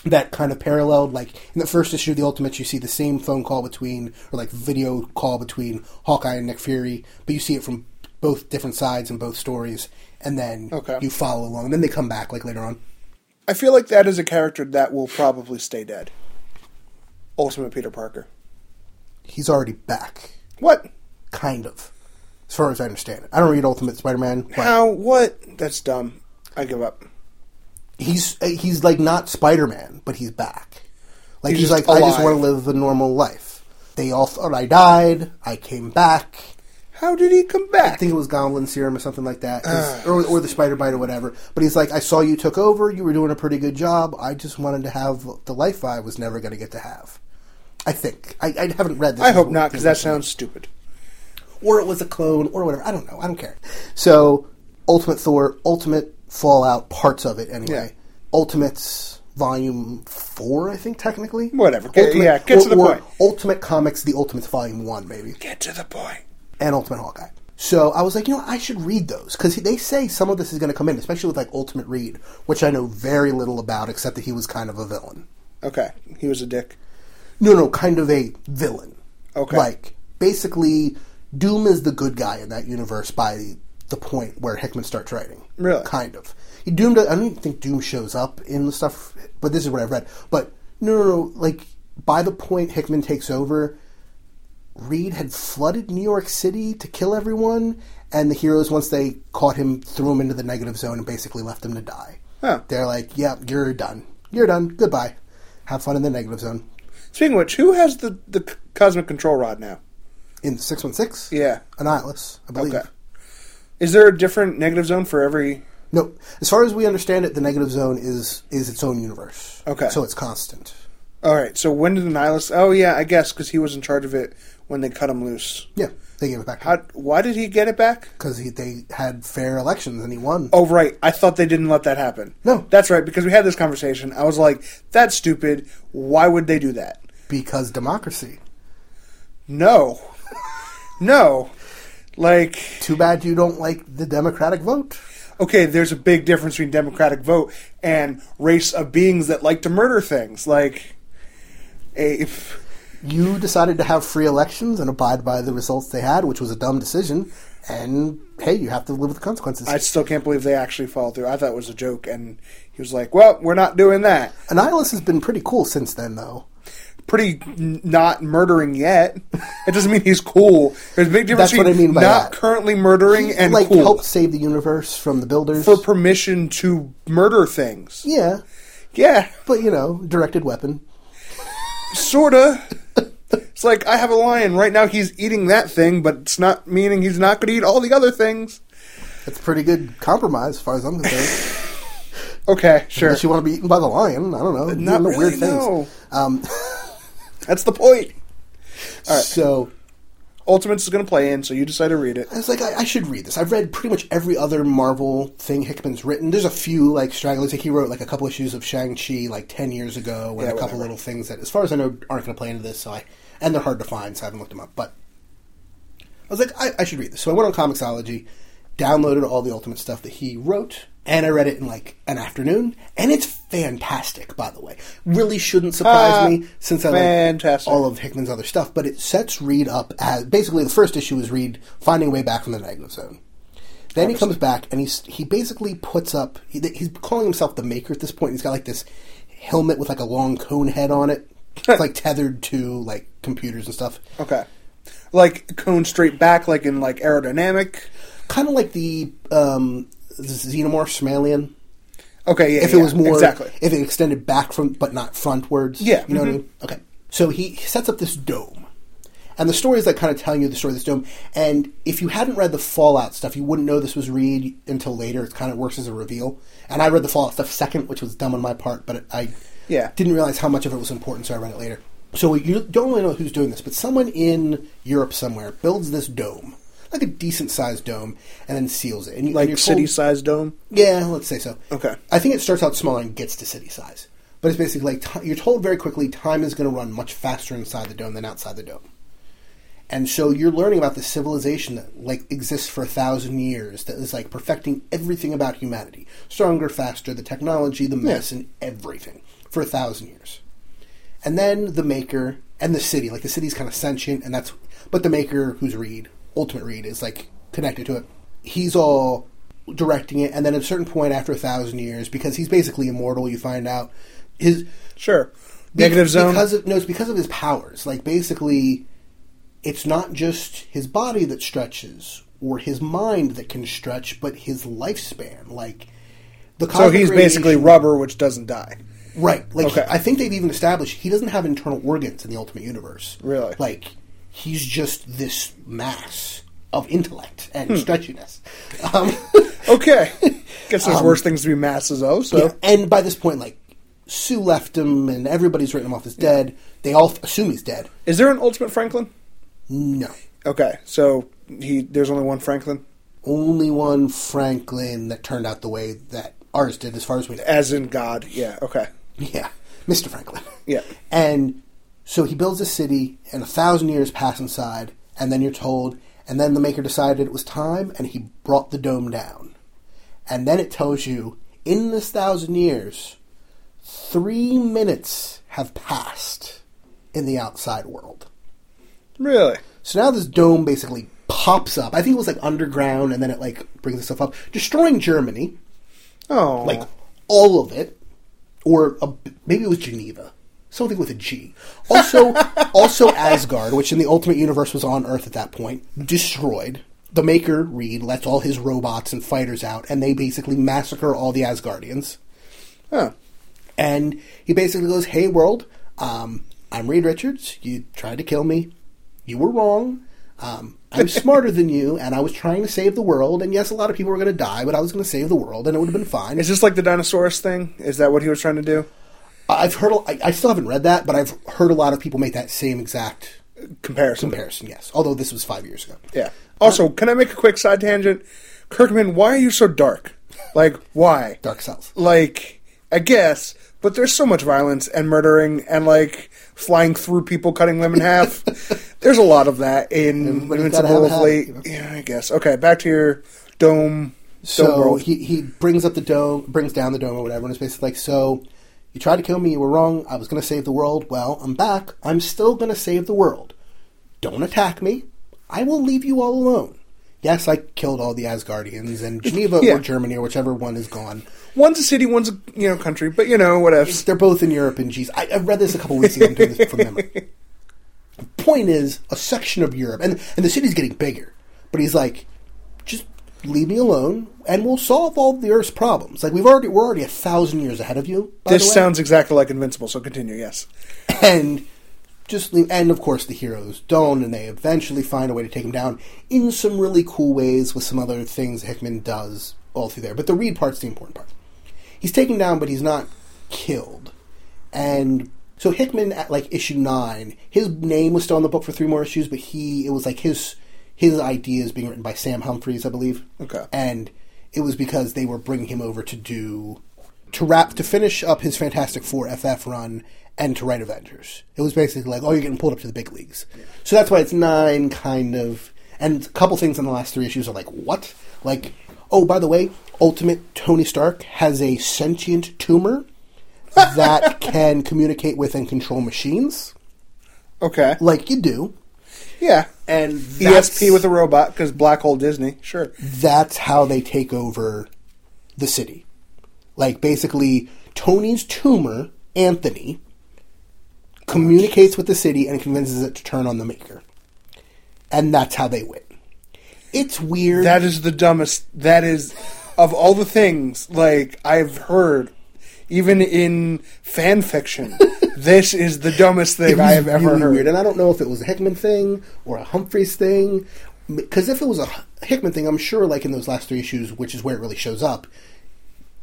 that kind of paralleled like in the first issue of the ultimates you see the same phone call between or like video call between hawkeye and nick fury but you see it from both different sides and both stories and then Okay. you follow along. And then they come back like later on I feel like that is a character that will probably stay dead. Ultimate Peter Parker. he's already back What? kind of as far as i understand it i don't read ultimate spider-man but How? What? That's dumb. I give up. he's uh, he's like not spider-man but he's back like He's he's, like i just want to live a normal life they all thought i died i came back How did he come back? I think it was Goblin Serum or something like that, 'cause- ah. or, or the Spider Bite or whatever. But he's like, I saw you took over. You were doing a pretty good job. I just wanted to have the life I was never going to get to have. I think I, I haven't read this. I hope not, because that sounds stupid. or it was a clone or whatever. I don't know. I don't care. So, Ultimate Thor, Ultimate Fallout, parts of it anyway. Ultimates Volume Four, I think technically. Whatever. Get- yeah, get to the or point. Ultimate Comics, the Ultimates Volume One, maybe Get to the point. And Ultimate Hawkeye. So I was like, you know, I should read those because they say some of this is going to come in, especially with like Ultimate Reed, which I know very little about, except that he was kind of a villain. Okay, he was a dick. No, no, kind of a villain. Okay. Like basically, Doom is the good guy in that universe by the point where Hickman starts writing. Really? Kind of. He Doom. I don't even think Doom shows up in the stuff, but this is what I've read. But no, no, no. Like by the point Hickman takes over, Reed had flooded New York City to kill everyone, and the heroes, once they caught him, threw him into the negative zone and basically left him to die. Huh. They're like, "Yep, you're done. You're done. Goodbye. Have fun in the negative zone." Speaking of which, who has the, the cosmic control rod now? In six one six, Yeah. Annihilus, I believe. Okay. Is there a different negative zone for every? No, as far as we understand it, the negative zone is is its own universe. Okay. so it's constant. All right. So when did Annihilus? Oh yeah, I guess because he was in charge of it when they cut him loose. Yeah, they gave it back How? Why did he get it back? because they had fair elections and he won. Oh right, I thought they didn't let that happen. No. that's right because we had this conversation. I was like, "That's stupid. Why would they do that?" because democracy. No, no. Like, Too bad you don't like the democratic vote. okay, there's a big difference between democratic vote and race of beings that like to murder things. Like, a You decided to have free elections and abide by the results they had, which was a dumb decision. And hey, you have to live with the consequences. I still can't believe they actually followed through. I thought it was a joke, and he was like, "Well, we're not doing that." Annihilus has been pretty cool since then, though. Pretty n- not murdering yet. It doesn't mean he's cool. There's a big difference That's what I between mean by not that. currently murdering and like cool helped save the universe from the builders. for permission to murder things. yeah, Yeah, but you know, directed weapon. sorta. It's like I have a lion right now. He's eating that thing, but it's not meaning he's not going to eat all the other things. That's a pretty good compromise, as far as I'm concerned. Okay, sure. Unless you want to be eaten by the lion. I don't know. Not You know, really, no. Um, That's the point. All right. So Ultimates is going to play in, so you decide to read it. I was like, I, I should read this. I've read pretty much every other Marvel thing Hickman's written. There's a few like stragglers. Like he wrote like a couple issues of Shang Chi like ten years ago, and Yeah, a couple whatever. little things that, as far as I know, aren't going to play into this. So I and they're hard to find, so I haven't looked them up. But I was like, I, I should read this. So I went on Comixology, downloaded all the Ultimate stuff that he wrote, and I read it in like an afternoon, and it's fantastic. By the way, really shouldn't surprise Ah, me since I like all of Hickman's other stuff. But it sets Reed up as basically the first issue is Reed finding a way back from the negative zone. Then he comes back and he's he basically puts up he, he's calling himself the Maker at this point. He's got like this helmet with like a long cone head on it. It's like tethered to like computers and stuff. Okay. Like cone straight back, like in like aerodynamic. Kind of like the um, xenomorph Smalian. Okay, yeah. if it yeah, was more exactly. if it extended back from but not frontwards Yeah, you know what i mhm. mean okay so he sets up this dome and the story is like kind of telling you the story of this dome and if you hadn't read the fallout stuff you wouldn't know this was reed until later it kind of works as a reveal and i read the fallout stuff second which was dumb on my part but i Yeah. didn't realize how much of it was important so i read it later so you don't really know who's doing this but someone in europe somewhere builds this dome like a decent sized dome and then seals it and you, and like you're told- city-sized dome. yeah, let's say so. Okay. I think it starts out small and gets to city size. But it's basically like ti you're told very quickly time is going to run much faster inside the dome than outside the dome. And so you're learning about the civilization that like exists for a thousand years that is like perfecting everything about humanity. Stronger, faster, the technology, the medicine, everything for a thousand years. And then the maker and the city, like the city's kind of sentient, and that's but the maker, who's Reed, Ultimate Reed is like connected to it. He's all directing it, and then at a certain point after a thousand years, because he's basically immortal, you find out his Sure. Negative Bec- zone. because of no, it's because of his powers. Like basically, it's not just his body that stretches or his mind that can stretch, but his lifespan. Like the so he's basically rubber, which doesn't die. Right. Like Okay. I think they've even established he doesn't have internal organs in the Ultimate Universe. Really? Like he's just this mass of intellect and Hmm. stretchiness. Um, Okay. Guess there's worse things to be masses of. So yeah, and by this point, like Sue left him, and everybody's written him off as dead. They all assume he's dead. is there an Ultimate Franklin? No. Okay, so he there's only one Franklin, Only one Franklin that turned out the way that ours did, as far as we know. as in God. Yeah. Okay. Yeah, Mr. Franklin. Yeah. And so he builds a city, and a thousand years pass inside, and then you're told, and then the maker decided it was time, and he brought the dome down. And then it tells you, in this thousand years, three minutes have passed in the outside world. Really? So now this dome basically pops up. I think it was like underground, and then it like brings itself up, destroying Germany, Oh, like all of it, or a, maybe it was Geneva, something with a G. Also, also Asgard, which in the Ultimate Universe was on Earth at that point, destroyed. The Maker Reed lets all his robots and fighters out, and they basically massacre all the Asgardians. Huh. And he basically goes, "Hey, world, um, I'm Reed Richards. You tried to kill me. You were wrong. Um, I'm smarter than you, and I was trying to save the world. And yes, a lot of people were going to die, but I was going to save the world, and it would have been fine." Is this like the dinosaurs thing? Is that what he was trying to do? I've heard. I still haven't read that, but I've heard a lot of people make that same exact Comparison. comparison. Yes, although this was five years ago. Yeah. Also, can I make a quick side tangent? Kirkman, why are you so dark? Like, why? Dark Cells. Like, I guess, but there's so much violence and murdering and like flying through people, cutting them in half. there's a lot of that in Everybody's gotta have Invincible of late. you know? Yeah, I guess. Okay, back to your dome. dome So world. he he brings up the dome, brings down the dome or whatever, and it's basically like, so you tried to kill me, you were wrong. I was going to save the world. Well, I'm back. I'm still going to save the world. Don't attack me. I will leave you all alone. Yes, I killed all the Asgardians, and Geneva Yeah. or Germany or whichever one is gone. One's a city, one's a you know country, but you know whatever. They're both in Europe and geez, I, I read this a couple weeks ago. I'm doing this from memory. Point is, a section of Europe, and and the city's getting bigger, but he's like, leave me alone, and we'll solve all the Earth's problems. Like we've already, we're already a thousand years ahead of you. By This the way. sounds exactly like Invincible, so continue. Yes. and just leave, and of course the heroes don't, and they eventually find a way to take him down in some really cool ways with some other things Hickman does all through there. But the Reed part's the important part. he's taken down, but he's not killed. And so Hickman at like issue nine, his name was still on the book for three more issues, but he it was like his his ideas being written by Sam Humphries, I believe. Okay. And it was because they were bringing him over to do to wrap to finish up his Fantastic Four FF run and to write Avengers. It was basically like, oh, you're getting pulled up to the big leagues. So that's why it's nine, kind of. And a couple things in the last three issues are like, what? Like, oh, by the way, Ultimate Tony Stark has a sentient tumor that can communicate with and control machines, Okay. like you do. Yeah. And ESP with a robot because Black Hole Disney. Sure. that's how they take over the city. Like basically, Tony's tumor, Anthony, communicates with the city and convinces it to turn on the Maker, and that's how they win. It's weird. That is the dumbest. That is of all the things like I've heard, even in fan fiction. this is the dumbest thing I have ever heard. weird, and I don't know if it was a Hickman thing or a Humphries thing. Because if it was a Hickman thing, I'm sure, like in those last three issues, which is where it really shows up,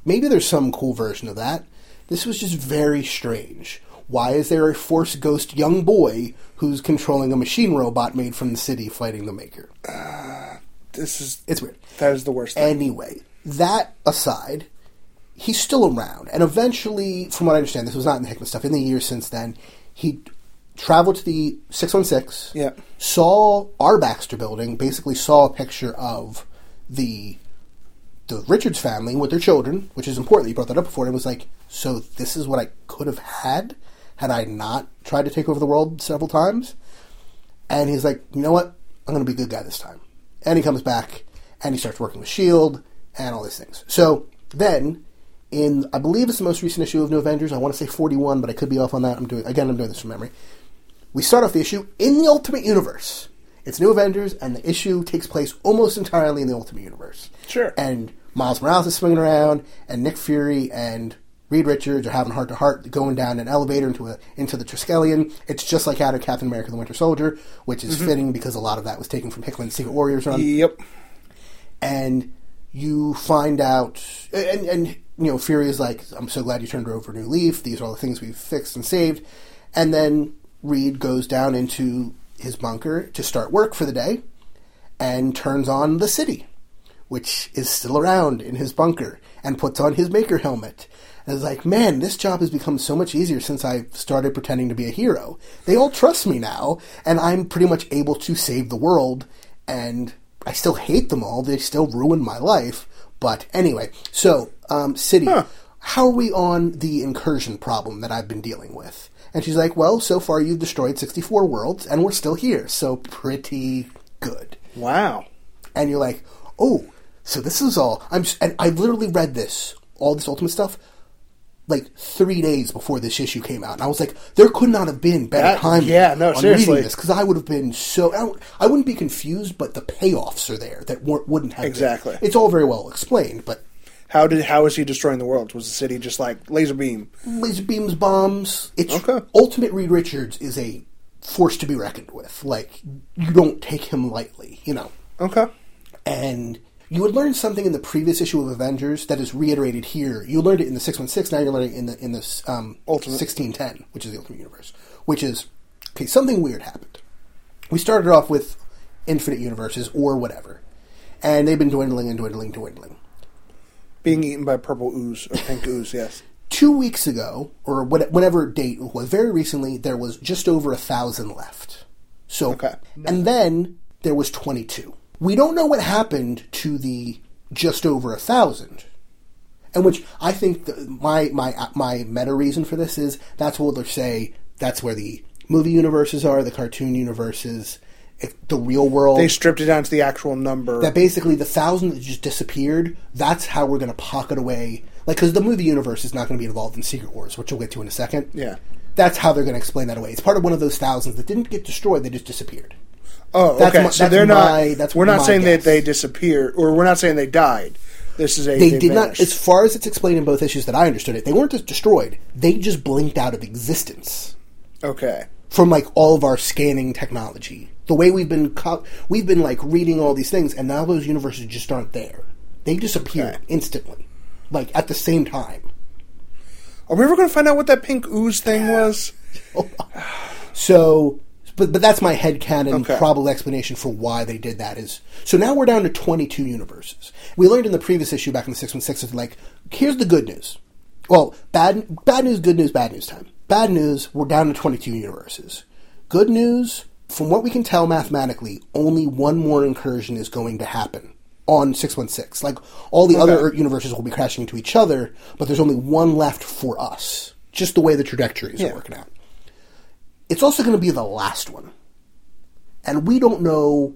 maybe there's some cool version of that. This was just very strange. Why is there a Force Ghost young boy who's controlling a machine robot made from the city fighting the Maker? Uh, this is It's weird. that is the worst. Thing. Anyway, that aside, he's still around. And eventually, from what I understand, this was not in the Hickman stuff, in the years since then, he traveled to the 616, Yeah. saw our Baxter building, basically saw a picture of the the Richards family with their children, which is important. You brought that up before, and was like, so this is what I could have had had I not tried to take over the world several times. And he's like, you know what? I'm going to be a good guy this time. And he comes back and he starts working with Shield and all these things. So then, in I believe it's the most recent issue of New Avengers. I want to say 41, but I could be off on that. I'm doing again. I'm doing this from memory. We start off the issue in the Ultimate Universe. It's New Avengers, and the issue takes place almost entirely in the Ultimate Universe. Sure. And Miles Morales is swinging around, and Nick Fury and Reed Richards are having heart to heart, going down an elevator into a into the Triskelion. It's just like out of Captain America: The Winter Soldier, which is mm-hmm. fitting because a lot of that was taken from Hickman's Secret Warriors run Yep. and you find out, and, and you know, Fury is like, "I'm so glad you turned over a new leaf. These are all the things we've fixed and saved." And then Reed goes down into his bunker to start work for the day, and turns on the city, which is still around in his bunker, and puts on his Maker helmet. And is like, man, this job has become so much easier since I started pretending to be a hero. They all trust me now, and I'm pretty much able to save the world. And I still hate them all; they still ruin my life. But anyway, so um, city, how are we on the incursion problem that I've been dealing with? And she's like, well, so far you've destroyed 64 worlds, and we're still here, so pretty good Wow. and you're like, oh, so this is all. I'm. And I literally read this, all this Ultimate stuff, like three days before this issue came out, and I was like, there could not have been better That- time. yeah, no, on seriously. reading this because I would have been so. I, don't- I wouldn't be confused, but the payoffs are there that weren't, wouldn't have. been. Exactly. It's all very well explained, but How did how is he destroying the world? Was the city just like laser beam? laser beams, bombs. It's Okay. Ultimate Reed Richards is a force to be reckoned with. Like you don't take him lightly, you know. Okay. and you had learned something in the previous issue of Avengers that is reiterated here. You learned it in the six one six. Now you're learning in the in this um, Ultimate. sixteen ten, which is the Ultimate Universe. Which is okay. Something weird happened. We started off with infinite universes or whatever, and they've been dwindling and dwindling, dwindling. Being eaten by purple ooze or pink ooze. Yes. Two weeks ago, or whatever date it was, very recently, there was just over a thousand left. So, Okay. and then there was twenty two. We don't know what happened to the just over a thousand. And which I think the, my my my meta reason for this is that's what they'll say. That's where the movie universes are, the cartoon universes, if the real world. They stripped it down to the actual number. that basically the thousand that just disappeared. That's how we're going to pocket away. Like because the movie universe is not going to be involved in Secret Wars, which we'll get to in a second. Yeah. That's how they're going to explain that away. It's part of one of those thousands that didn't get destroyed; they just disappeared. Oh, that's okay. my- so they're my- not. that's we're not my saying guess. that they disappeared, or we're not saying they died. This is a They did not, as far as it's explained in both issues that I understood it, they weren't just destroyed. They just blinked out of existence. okay. from like all of our scanning technology. The way we've been co- we've been like reading all these things, and now those universes just aren't there. They disappeared Okay. instantly. like at the same time. Are we ever going to find out what that pink ooze thing was? So, but but that's my head headcanon Okay. probable explanation for why they did that is. So now we're down to 22 universes. We learned in the previous issue back in the 616 is like, here's the good news. Well, bad bad news, good news, bad news time. Bad news, we're down to 22 universes. Good news, from what we can tell mathematically, only one more incursion is going to happen on 616. Like all the other Okay. universes will be crashing into each other, but there's only one left for us. Just the way the trajectories Yeah. are working out it's also going to be the last one, and we don't know.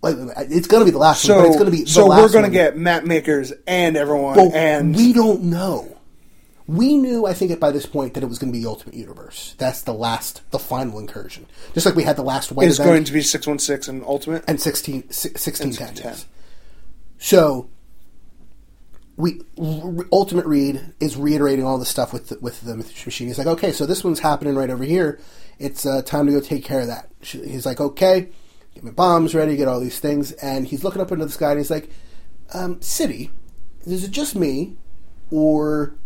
Like, it's going to be the last So, one, but it's going to be the so we're going to get map makers and everyone, But and we don't know. We knew, I think, by this point that it was going to be the Ultimate Universe. That's the last, the final incursion. Just like we had the last white it's event going to be six one six and ultimate. and 16, 16 And 10, 16. So, we Ultimate Reed is reiterating all the stuff with the, with the machine. He's like, okay, so this one's happening right over here. It's uh, time to go take care of that. He's like, okay, get my bombs ready, get all these things, and he's looking up into the sky and he's like, um, City, is it just me, or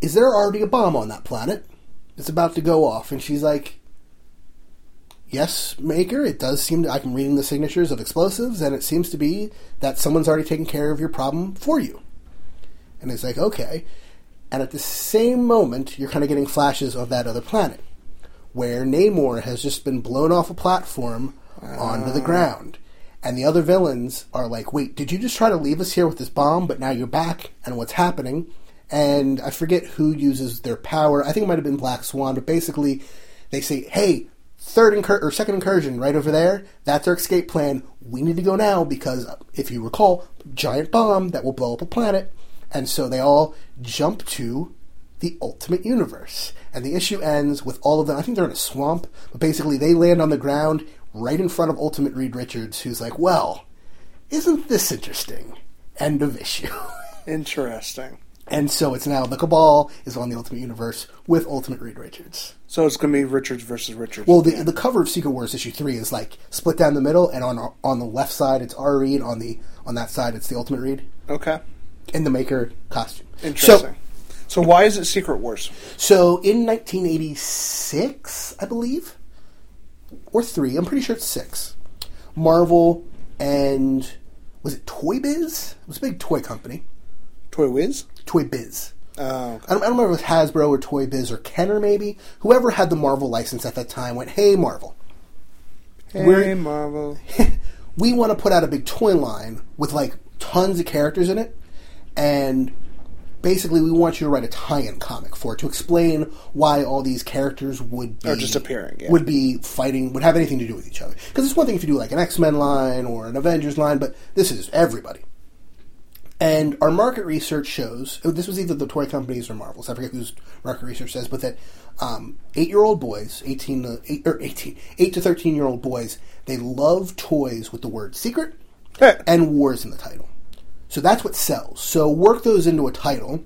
is there already a bomb on that planet? It's about to go off, and she's like, yes, Maker, it does seem to, I'm reading the signatures of explosives, and it seems to be that someone's already taken care of your problem for you. And it's like, okay. And at the same moment, you're kind of getting flashes of that other planet, where Namor has just been blown off a platform onto the ah. ground. And the other villains are like, wait, did you just try to leave us here with this bomb, but now you're back, and what's happening? And I forget who uses their power. I think it might have been Black Swan, but basically, they say, hey, third incur- or second incursion right over there. That's our escape plan. We need to go now because, if you recall, giant bomb that will blow up a planet. And so they all jump to the ultimate universe. And the issue ends with all of them. I think they're in a swamp, but basically they land on the ground right in front of Ultimate Reed Richards, who's like, well, isn't this interesting? End of issue. Interesting. And so it's now the Cabal is on the Ultimate Universe with Ultimate Reed Richards. So it's going to be Richards versus Richards. Well, the, the cover of Secret Wars issue three is like split down the middle, and on on the left side it's R Reed, on the on that side it's the Ultimate Reed okay. in the Maker costume. Interesting. So, why is it Secret Wars? So, so in 1986, I believe, or three, I'm pretty sure it's six. Marvel and was it Toy Biz? It was a big toy company. Toy Wiz? Toy Biz. Oh, I don't, I don't remember if it was Hasbro or Toy Biz or Kenner maybe. Whoever had the Marvel license at that time went, "Hey Marvel, hey, We're- Marvel. we want to put out a big toy line with like tons of characters in it, and basically we want you to write a tie-in comic for it to explain why all these characters would be Are just appearing, yeah. would be fighting, would have anything to do with each other. Because it's one thing if you do like an X-Men line or an Avengers line, but this is everybody. And our market research shows oh, this was either the toy companies or Marvels. I forget whose market research says, but that um, eight-year-old boys, eighteen to eight or 18, eight to thirteen-year-old boys, they love toys with the word secret Hey. and wars in the title. So that's what sells. So work those into a title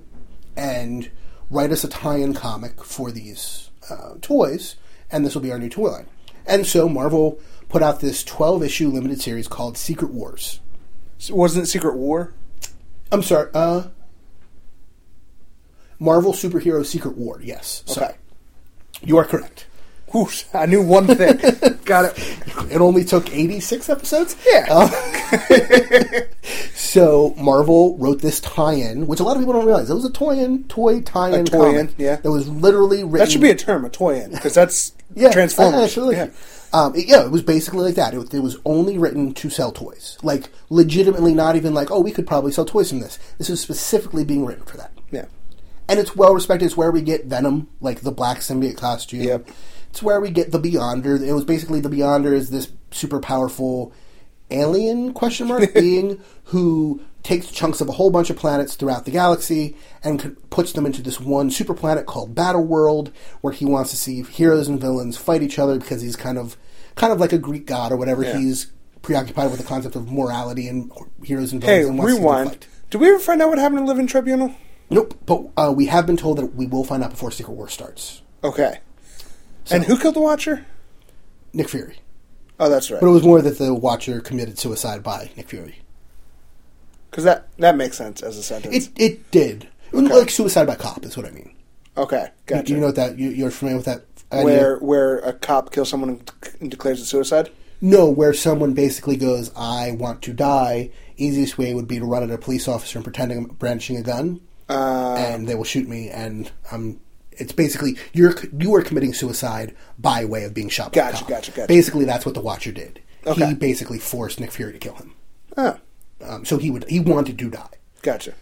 and write us a tie-in comic for these uh, toys, and this will be our new toy line. And so Marvel put out this twelve-issue limited series called Secret Wars. Wasn't it Secret War? I'm sorry, uh Marvel Superhero Secret War, yes. Okay. you are correct. Whoosh, I knew one thing. Got it. It only took 86 episodes? Yeah. Uh, so Marvel wrote this tie-in, which a lot of people don't realize. It was a toy-in, toy tie-in A toy-in, yeah. That was literally written... That should be a term, a toy in, because that's yeah, Transformers. Actually yeah. Um, it- yeah, it was basically like that. It, it was only written to sell toys. Like, legitimately not even like, oh, we could probably sell toys from this. This was specifically being written for that. yeah. and it's well respected. It's where we get Venom, like the black symbiote costume. Yep. It's where we get the Beyonder. It was basically the Beyonder is this super powerful alien question mark being who takes chunks of a whole bunch of planets throughout the galaxy and puts them into this one super planet called Battle World, where he wants to see heroes and villains fight each other because he's kind of kind of like a Greek god or whatever. Yeah. He's preoccupied with the concept of morality and heroes and Hey, villains. and see them rewind. Did we ever find out what happened to Living Tribunal? Nope, but uh, we have been told that we will find out before Secret War starts. Okay. and who killed the Watcher? Nick Fury. Oh, that's right. But it was more that the Watcher committed suicide by Nick Fury. Because that that makes sense as a sentence. It it did. Like suicide by cop is what I mean. okay, Do gotcha. you know that you, you're familiar with that? idea? where where a cop kills someone and, declares it suicide? No, where someone basically goes, "I want to die." Easiest way would be to run at a police officer and pretending I'm brandishing a gun, Uh, and they will shoot me. And um, it's basically you're you are committing suicide by way of being shot. by a Gotcha, gotcha, gotcha. Basically, that's what the Watcher did. Okay. He basically forced Nick Fury to kill him. oh, Um, so he would he wanted to die gotcha.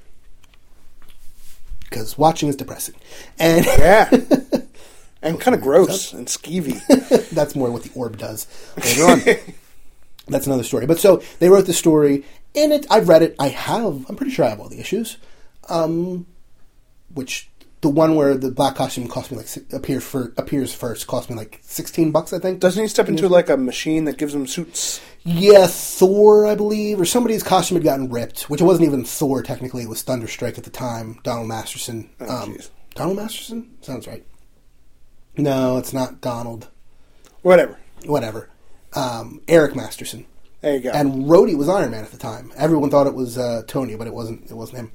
because watching is depressing, and Yeah, and kind of gross and skeevy. that's more what the orb does later on. That's another story. But so they wrote the story, and it. I've read it. I have. I'm pretty sure I have all the issues. Um, which the one where the black costume cost me like appears for appears first cost me like sixteen bucks. I think. Doesn't he step into like a machine that gives him suits? Yeah, Thor, I believe, or somebody's costume had gotten ripped, which it wasn't even Thor technically. It was Thunderstrike at the time. Donald Masterson. Oh, um. Donald Masterson sounds right. No, it's not Donald. Whatever. Whatever. Um, Eric Masterson. There you go. And Rhodey was Iron Man at the time. Everyone thought it was uh, Tony, but it wasn't. It wasn't him.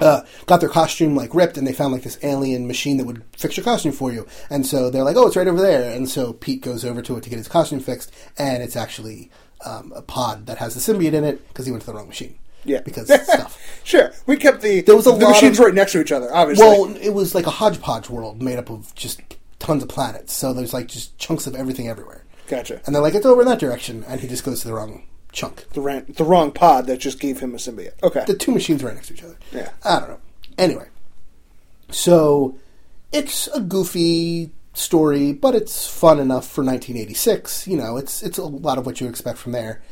Uh, got their costume like ripped, and they found like this alien machine that would fix your costume for you. And so they're like, "Oh, it's right over there." And so Pete goes over to it to get his costume fixed, and it's actually um, a pod that has the symbiote in it because he went to the wrong machine. yeah, because stuff. Sure, we kept the There was a the machines of- right next to each other. Obviously, Well, it was like a hodgepodge world made up of just tons of planets. So there's like just chunks of everything everywhere. gotcha. And they're like, "It's over in that direction," and he just goes to the wrong chunk. The ran- the wrong pod that just gave him a symbiote. Okay, the two machines right next to each other. Yeah. I don't know. Anyway, so it's a goofy story, but it's fun enough for 1986. You know, it's it's a lot of what you expect from there.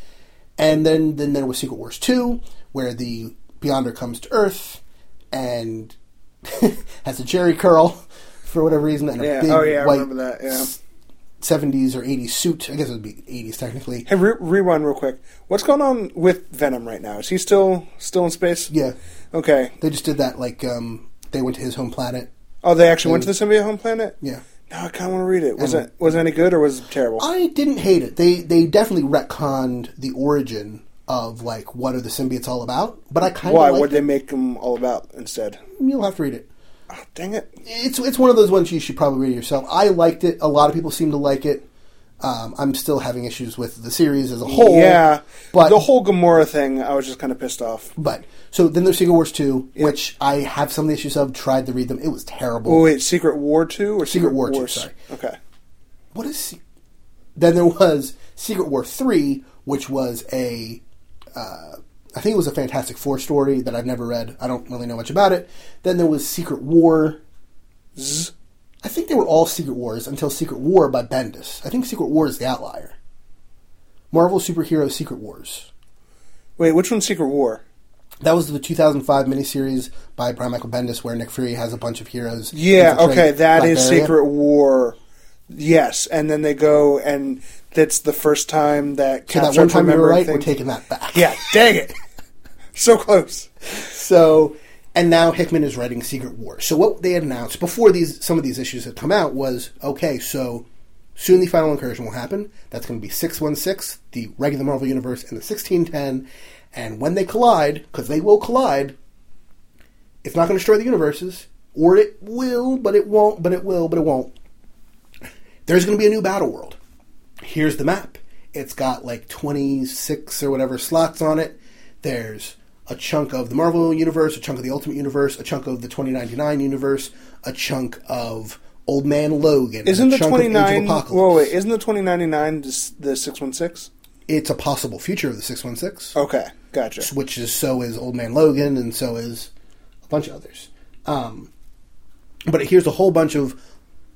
And then then there was Secret Wars 2, where the Beyonder comes to Earth and has a Jheri curl for whatever reason and a yeah. big Oh yeah, I white remember that. Yeah. 70s or 80s suit. I guess it would be 80s technically. Hey, re- rewind real quick. What's going on with Venom right now? Is he still still in space? Yeah. Okay. They just did that like um they went to his home planet. Oh, they actually went to the symbiote home planet. Yeah. No, I kind of want to read it. Was And- it was it any good or was it terrible? I didn't hate it. They they definitely retconned the origin of like what are the symbiotes all about. But I kind of Why? would they make them all about instead? You'll have to read it. Oh, dang it! It's it's one of those ones you should probably read yourself. I liked it. A lot of people seem to like it. Um, I'm still having issues with the series as a whole. yeah, but the whole Gamora thing, I was just kind of pissed off. but so then there's Secret Wars two, which I have some of the issues of. Tried to read them. It was terrible. Oh wait, Secret War two or Secret War 2, sorry. Okay. what is Se- then there was Secret War three, which was a uh, I think it was a Fantastic Four story that I've never read. I don't really know much about it. Then there was Secret War. I think they were all Secret Wars until Secret War by Bendis. I think Secret War is the outlier. Marvel Superhero Secret Wars. Wait, which one's Secret War? That was the 2005 miniseries by Brian Michael Bendis, where Nick Fury has a bunch of heroes. Yeah, okay, that is. Secret War. Yes, and then they go and that's the first time that So that one time you were right, we're taking that back. Yeah, dang it. so close. So, and now Hickman is writing Secret War. So what they had announced before these some of these issues had come out was okay. So soon the final incursion will happen. That's going to be six one six, the regular Marvel universe, and the sixteen ten. And when they collide, because they will collide, it's not going to destroy the universes, or it will, but it won't. But it will, but it won't. There's going to be a new battle world. Here's the map. It's got like 26 or whatever slots on it. There's a chunk of the Marvel universe, a chunk of the Ultimate universe, a chunk of the 2099 universe, a chunk of Old Man Logan. Isn't the chunk of Age of 29 Whoa, wait, isn't the 2099 the, the 616? It's a possible future of the 616, Okay, gotcha. which is so is Old Man Logan, and so is a bunch of others. Um, but here's a whole bunch of.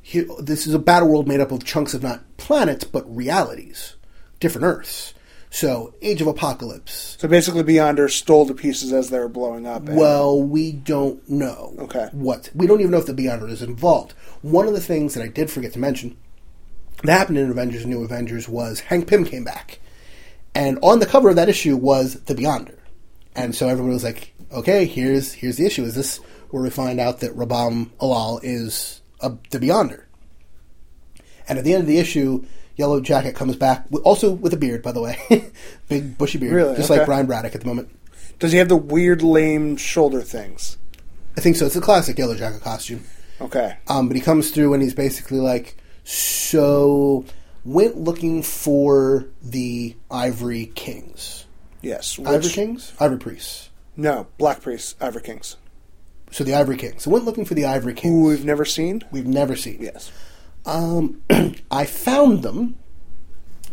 Here, this is a battle world made up of chunks of not planets, but realities, different Earths. So, Age of Apocalypse, So basically Beyonder stole the pieces as they were blowing up. and- Well, we don't know. Okay. What we don't even know if the Beyonder is involved. One of the things that I did forget to mention that happened in Avengers: New Avengers was Hank Pym came back, and on the cover of that issue was the Beyonder, and so everybody was like, "Okay, here's here's the issue. Is this where we find out that Rabum Alal is a, the Beyonder?" And at the end of the issue, Yellow Jacket comes back, also with a beard, by the way, big bushy beard, Really? just Okay. like Brian Braddock at the moment. Does he have the weird, lame shoulder things? I think so. It's a classic Yellow Jacket costume. Okay. Um, but he comes through and he's basically like, so went looking for the Ivory Kings. Yes. Ivory Kings? Ivory Priests. No, Black Priests, Ivory Kings. So the Ivory Kings. So went looking for the Ivory Kings. Who we've never seen. We've never seen. Yes. Um, I found them.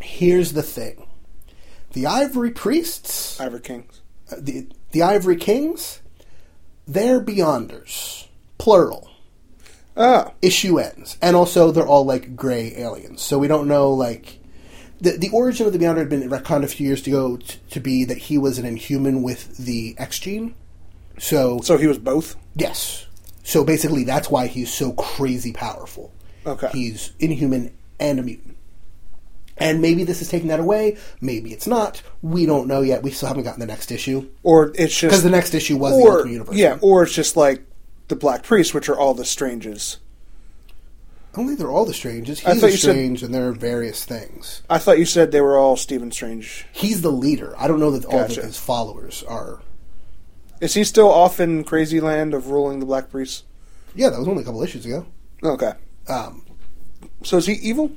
Here's the thing: the Ivory Priests, Ivory Kings. uh, the the Ivory Kings, they're Beyonders, plural. Oh. Issue ends, and also they're all like gray aliens. So we don't know like the the origin of the Beyonder had been retconned a few years ago t- to be that he was an Inhuman with the X gene. So So he was both? Yes. So basically, that's why he's so crazy powerful. Okay. He's inhuman and a mutant. And maybe this is taking that away. Maybe it's not. We don't know yet. We still haven't gotten the next issue Or it's just. because the next issue was the Ultimate Universe. Yeah, or it's just like the Black Priests, which are all the Stranges. I don't think they're all the Stranges. He's a you said- Strange, and there are various things. I thought you said they were all Stephen Strange. He's the leader. I don't know that all Gotcha. of his followers are. Is he still off in Crazy Land of ruling the Black Priests? Yeah, that was only a couple issues ago. Okay. Um, So is he evil?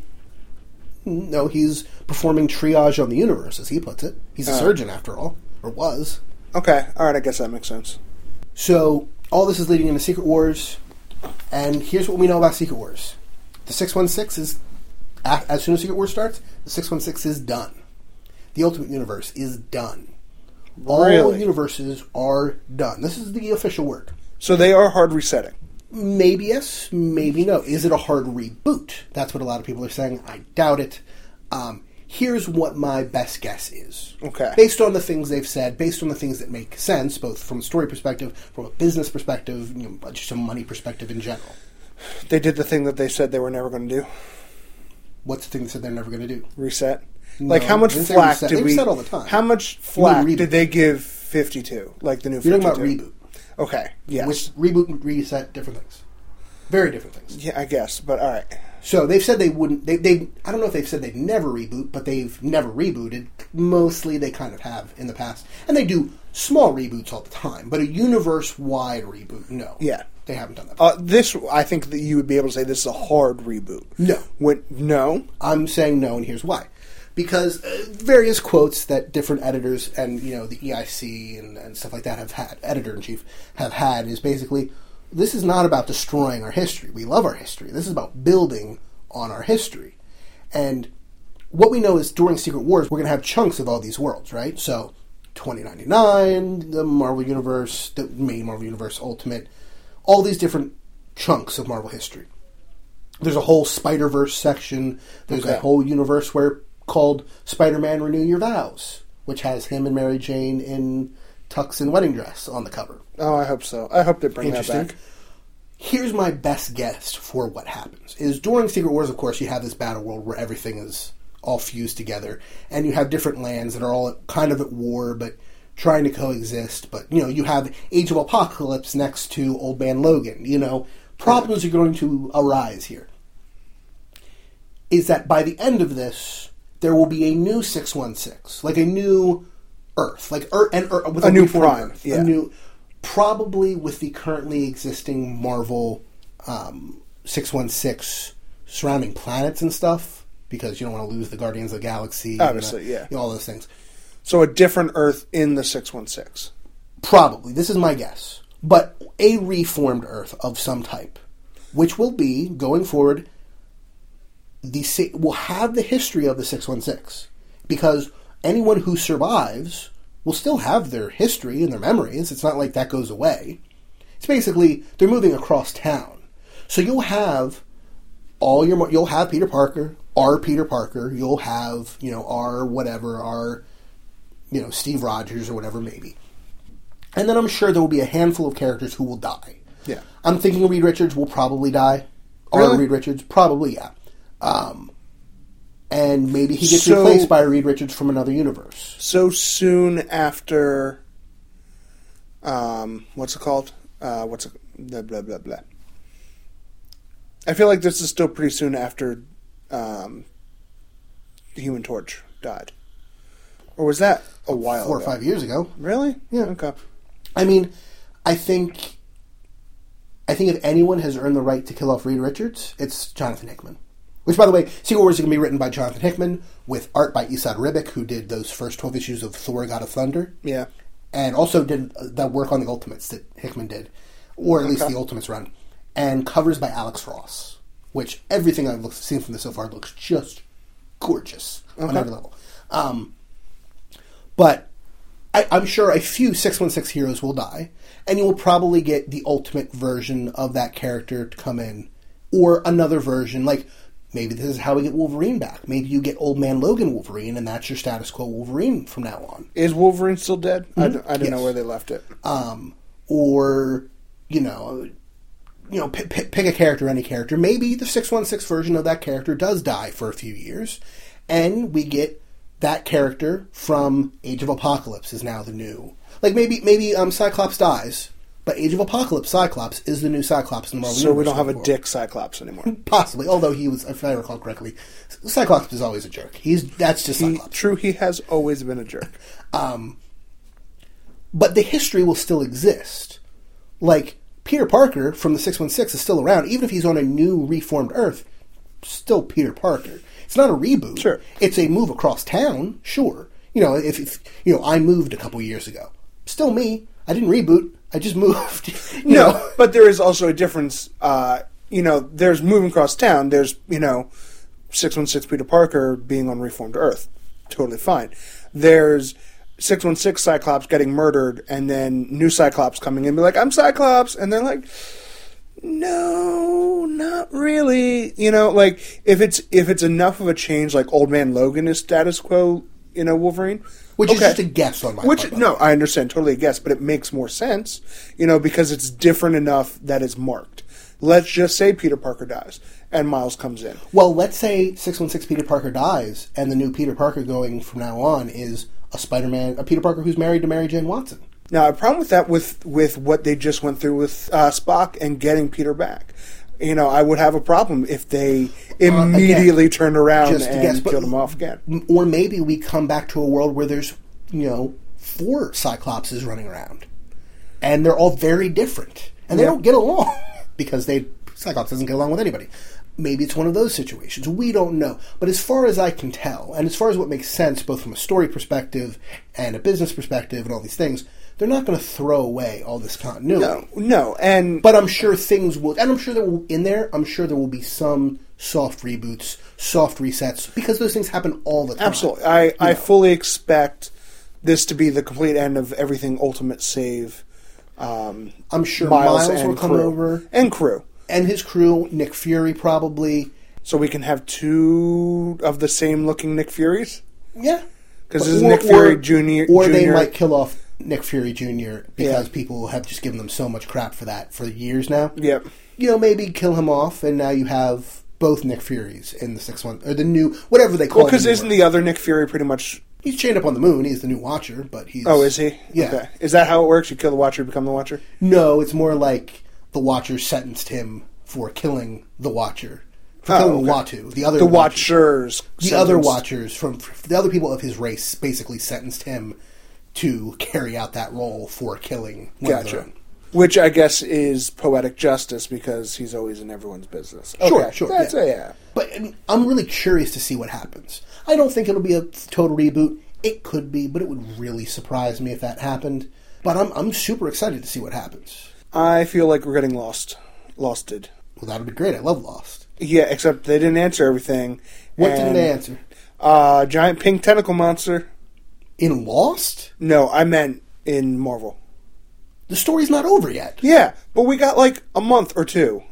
no, he's performing triage on the universe, as he puts it. He's a Oh. surgeon, after all, or was. Okay. All right. I guess that makes sense. So all this is leading into Secret Wars, and here's what we know about Secret Wars: the six one six is as soon as Secret Wars starts, the six one six is done. The Ultimate Universe is done. All universes are done. This is the official word. So they are hard resetting. Maybe yes, maybe no. Is it a hard reboot? That's what a lot of people are saying. I doubt it. Um, here's what my best guess is. Okay. Based on the things they've said, based on the things that make sense, both from a story perspective, from a business perspective, you know, just a money perspective in general. They did the thing that they said they were never going to do. What's the thing they said they're never going to do? Reset. No, like how much they didn't say flack reset. did They we? reset all the time. How much flack reboot. did they give Fifty Two? Like the new. You're 52? talking about reboot. Okay. Yes. Which reboot and reset, different things. Very different things. yeah, I guess. But all right. So they've said they wouldn't. They, they I don't know if they've said they'd never reboot, but they've never rebooted. Mostly, they kind of have in the past, and they do small reboots all the time. But a universe-wide reboot, no. Yeah. they haven't done that. Uh, this, I think that you would be able to say this is a hard reboot. No. When no. I'm saying no, and here's why. Because uh, various quotes that different editors and you know the EIC and, and stuff like that have had, editor in chief have had, is basically this is not about destroying our history. We love our history. This is about building on our history. And what we know is during Secret Wars, we're going to have chunks of all these worlds, right? So 2099, the Marvel Universe, the main Marvel Universe, Ultimate, all these different chunks of Marvel history. There's a whole Spider Verse section. There's Okay. a whole universe where called Spider Man Renew Your Vows, which has him and Mary Jane in tux and wedding dress on the cover. Oh, I hope so. I hope they bring that back. Here's my best guess for what happens: is during Secret Wars, of course, you have this battle world where everything is all fused together, and you have different lands that are all kind of at war, but trying to coexist. But you know, you have Age of Apocalypse next to Old Man Logan. You know, problems are going to arise here. Is that by the end of this, there will be a new six one six, like a new Earth, like Earth and Earth, with A new Prime, Earth, yeah. a new, probably with the currently existing Marvel um, six one six surrounding planets and stuff, because you don't want to lose the Guardians of the Galaxy, the- Obviously, yeah. you know, all those things. So a different Earth in the six one six. Probably. This is my guess. But a reformed Earth of some type, which will be, going forward, the will have the history of the 616. Because anyone who survives will still have their history and their memories. It's not like that goes away. It's basically, they're moving across town. So you'll have all your, you'll have Peter Parker, our Peter Parker, you'll have, you know, our whatever, our, you know, Steve Rogers or whatever maybe. And then I'm sure there will be a handful of characters who will die. Yeah. I'm thinking Reed Richards will probably die. Or Really? Reed Richards, probably, yeah. Um, and maybe he gets So- replaced by Reed Richards from another universe. So soon after. Um, what's it called? Uh, what's it? Blah blah blah blah. I feel like this is still pretty soon after um, the Human Torch died. Or was that a while four or five years ago. Really? Yeah. Okay. I mean, I think, I think if anyone has earned the right to kill off Reed Richards, it's Jonathan Hickman. Which, by the way, Secret Wars is going to be written by Jonathan Hickman with art by Esad Ribic, who did those first twelve issues of Thor: God of Thunder. Yeah. and also did uh, that work on the Ultimates that Hickman did, or at least the Ultimates run, and covers by Alex Ross, which everything I've looked, seen from this so far looks just gorgeous on every level. Um, but I, I'm sure a few 616 heroes will die, and you will probably get the ultimate version of that character to come in, or another version. Like maybe this is how we get Wolverine back. Maybe you get Old Man Logan Wolverine, and that's your status quo Wolverine from now on. Is Wolverine still dead? I, don't, I didn't know where they left it. um, or you know, you know, pick, pick, pick a character, any character. Maybe the six one six version of that character does die for a few years, and we get that character from Age of Apocalypse is now the new. Like maybe maybe um, Cyclops dies, but Age of Apocalypse Cyclops is the new Cyclops in the Marvel So we don't have a dick Cyclops anymore. Possibly, although he was, if I recall correctly, Cyclops is always a jerk. He's that's just He, Cyclops. true, he has always been a jerk. Um, but the history will still exist. Like Peter Parker from the 616 is still around, even if he's on a new reformed Earth, still Peter Parker. It's not a reboot. Sure. It's a move across town, sure. You know, if, if you know, I moved a couple years ago. Still me. I didn't reboot. I just moved. No, know? but there is also a difference. Uh, you know, there's moving across town. There's you know, six one six Peter Parker being on reformed Earth, totally fine. There's six one six Cyclops getting murdered, and then new Cyclops coming in, and be like, "I'm Cyclops," and they're like, "No, not really." You know, like if it's if it's enough of a change, like Old Man Logan is status quo, you know, Wolverine. Which is just a guess on my Which part. no. I understand totally a guess, but it makes more sense, you know, because it's different enough that it's marked. Let's just say Peter Parker dies and Miles comes in. Well, let's say 616 Peter Parker dies, and the new Peter Parker going from now on is a Spider Man, a Peter Parker who's married to Mary Jane Watson. Now, a problem with that with with what they just went through with uh, Spock and getting Peter back. You know, I would have a problem if they immediately turned around Uh, just and guess, but- killed him off again. or maybe we come back to a world where there's you know four cyclopses running around and they're all very different and they Yeah. don't get along because they cyclops doesn't get along with anybody maybe it's one of those situations we don't know but as far as i can tell and as far as what makes sense both from a story perspective and a business perspective and all these things they're not going to throw away all this continuity No, no, and but I'm sure things will, and I'm sure there will in there. I'm sure there will be some soft reboots, soft resets, because those things happen all the time. absolutely, I I fully expect this to be the complete end of everything. Ultimate save. Um, I'm sure Miles, will and come crew. over, and crew. and his crew, Nick Fury probably. So we can have two of the same looking Nick Furies? Yeah, because this is Nick Fury Jr. or they Jr.. might kill off Nick Fury Jr. because Yeah. people have just given them so much crap for that for years now. Yep. You know, maybe kill him off, and now you have both Nick Furies in the six one or the new whatever they call. Well, it because isn't the other Nick Fury pretty much. he's chained up on the moon? He's the new Watcher, but he's Oh, is he? Yeah. Okay. Is that how it works? You kill the Watcher, you become the Watcher? No, it's more like the Watcher sentenced him for killing the Watcher, for Oh, killing okay. Uatu. The other The Watchers- Watchers. the other sentenced- Watchers from the other people of his race basically sentenced him to carry out that role for killing. one Gotcha. Which I guess is poetic justice because he's always in everyone's business. Sure, Okay, sure, That's yeah. a, yeah. But I mean, I'm really curious to see what happens. I don't think it'll be a total reboot. It could be, but it would really surprise me if that happened. But I'm I'm super excited to see what happens. I feel like we're getting lost. Losted. Well, that would be great. I love Lost. Yeah, except they didn't answer everything. What And, didn't they answer? Uh, giant pink tentacle monster. In Lost, No, I meant in Marvel. the story's not over yet. Yeah, but we got like a month or two.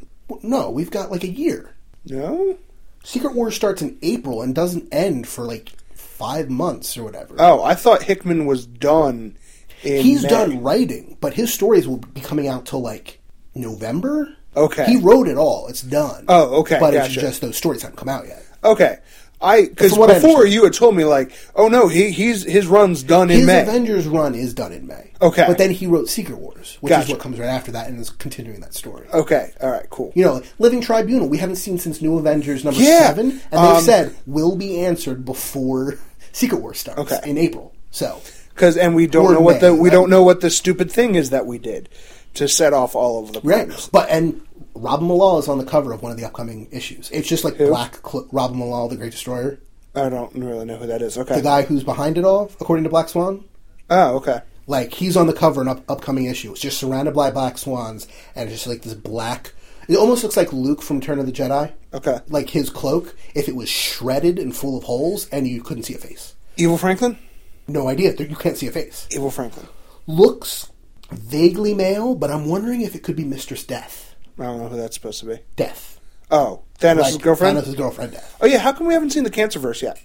No, we've got like a year. No? Secret Wars starts in April and doesn't end for like five months or whatever. Oh, I thought Hickman was done. In He's May. done writing, but his stories will be coming out till like November. Okay. He wrote it all. It's done. Oh, okay, But it's just those stories haven't come out yet. Okay, I because before you had told me like, oh no, he he's his run's done in May. His May. Avengers run is done in May. Okay. But then he wrote Secret Wars, which is what comes right after that and is continuing that story. Okay, all right, cool. You know, Living Tribunal, we haven't seen since New Avengers number Yeah, seven, and they've um, said will be answered before Secret Wars starts Okay. in April. So Because and we don't know what the we right? don't know what the stupid thing is that we did to set off all of the right, but and Rabum Alal is on the cover of one of the upcoming issues. It's just like Black Cl- Rabum Alal, the Great Destroyer, I don't really know who that is. Okay. the guy who's behind it all, according to Black Swan. Oh, okay. Like he's on the cover in up, upcoming issue. It's just surrounded by black swans, and it's just like this black. It almost looks like Luke from Turn of the Jedi. Okay. Like his cloak, if it was shredded and full of holes, and you couldn't see a face. Evil Franklin. No idea. You can't see a face. Evil Franklin. Looks vaguely male, but I'm wondering if it could be Mistress Death. I don't know who that's supposed to be. Death. Oh, Thanos' Like, girlfriend. Thanos' girlfriend. Death. Oh yeah, how come we haven't seen the Cancerverse yet?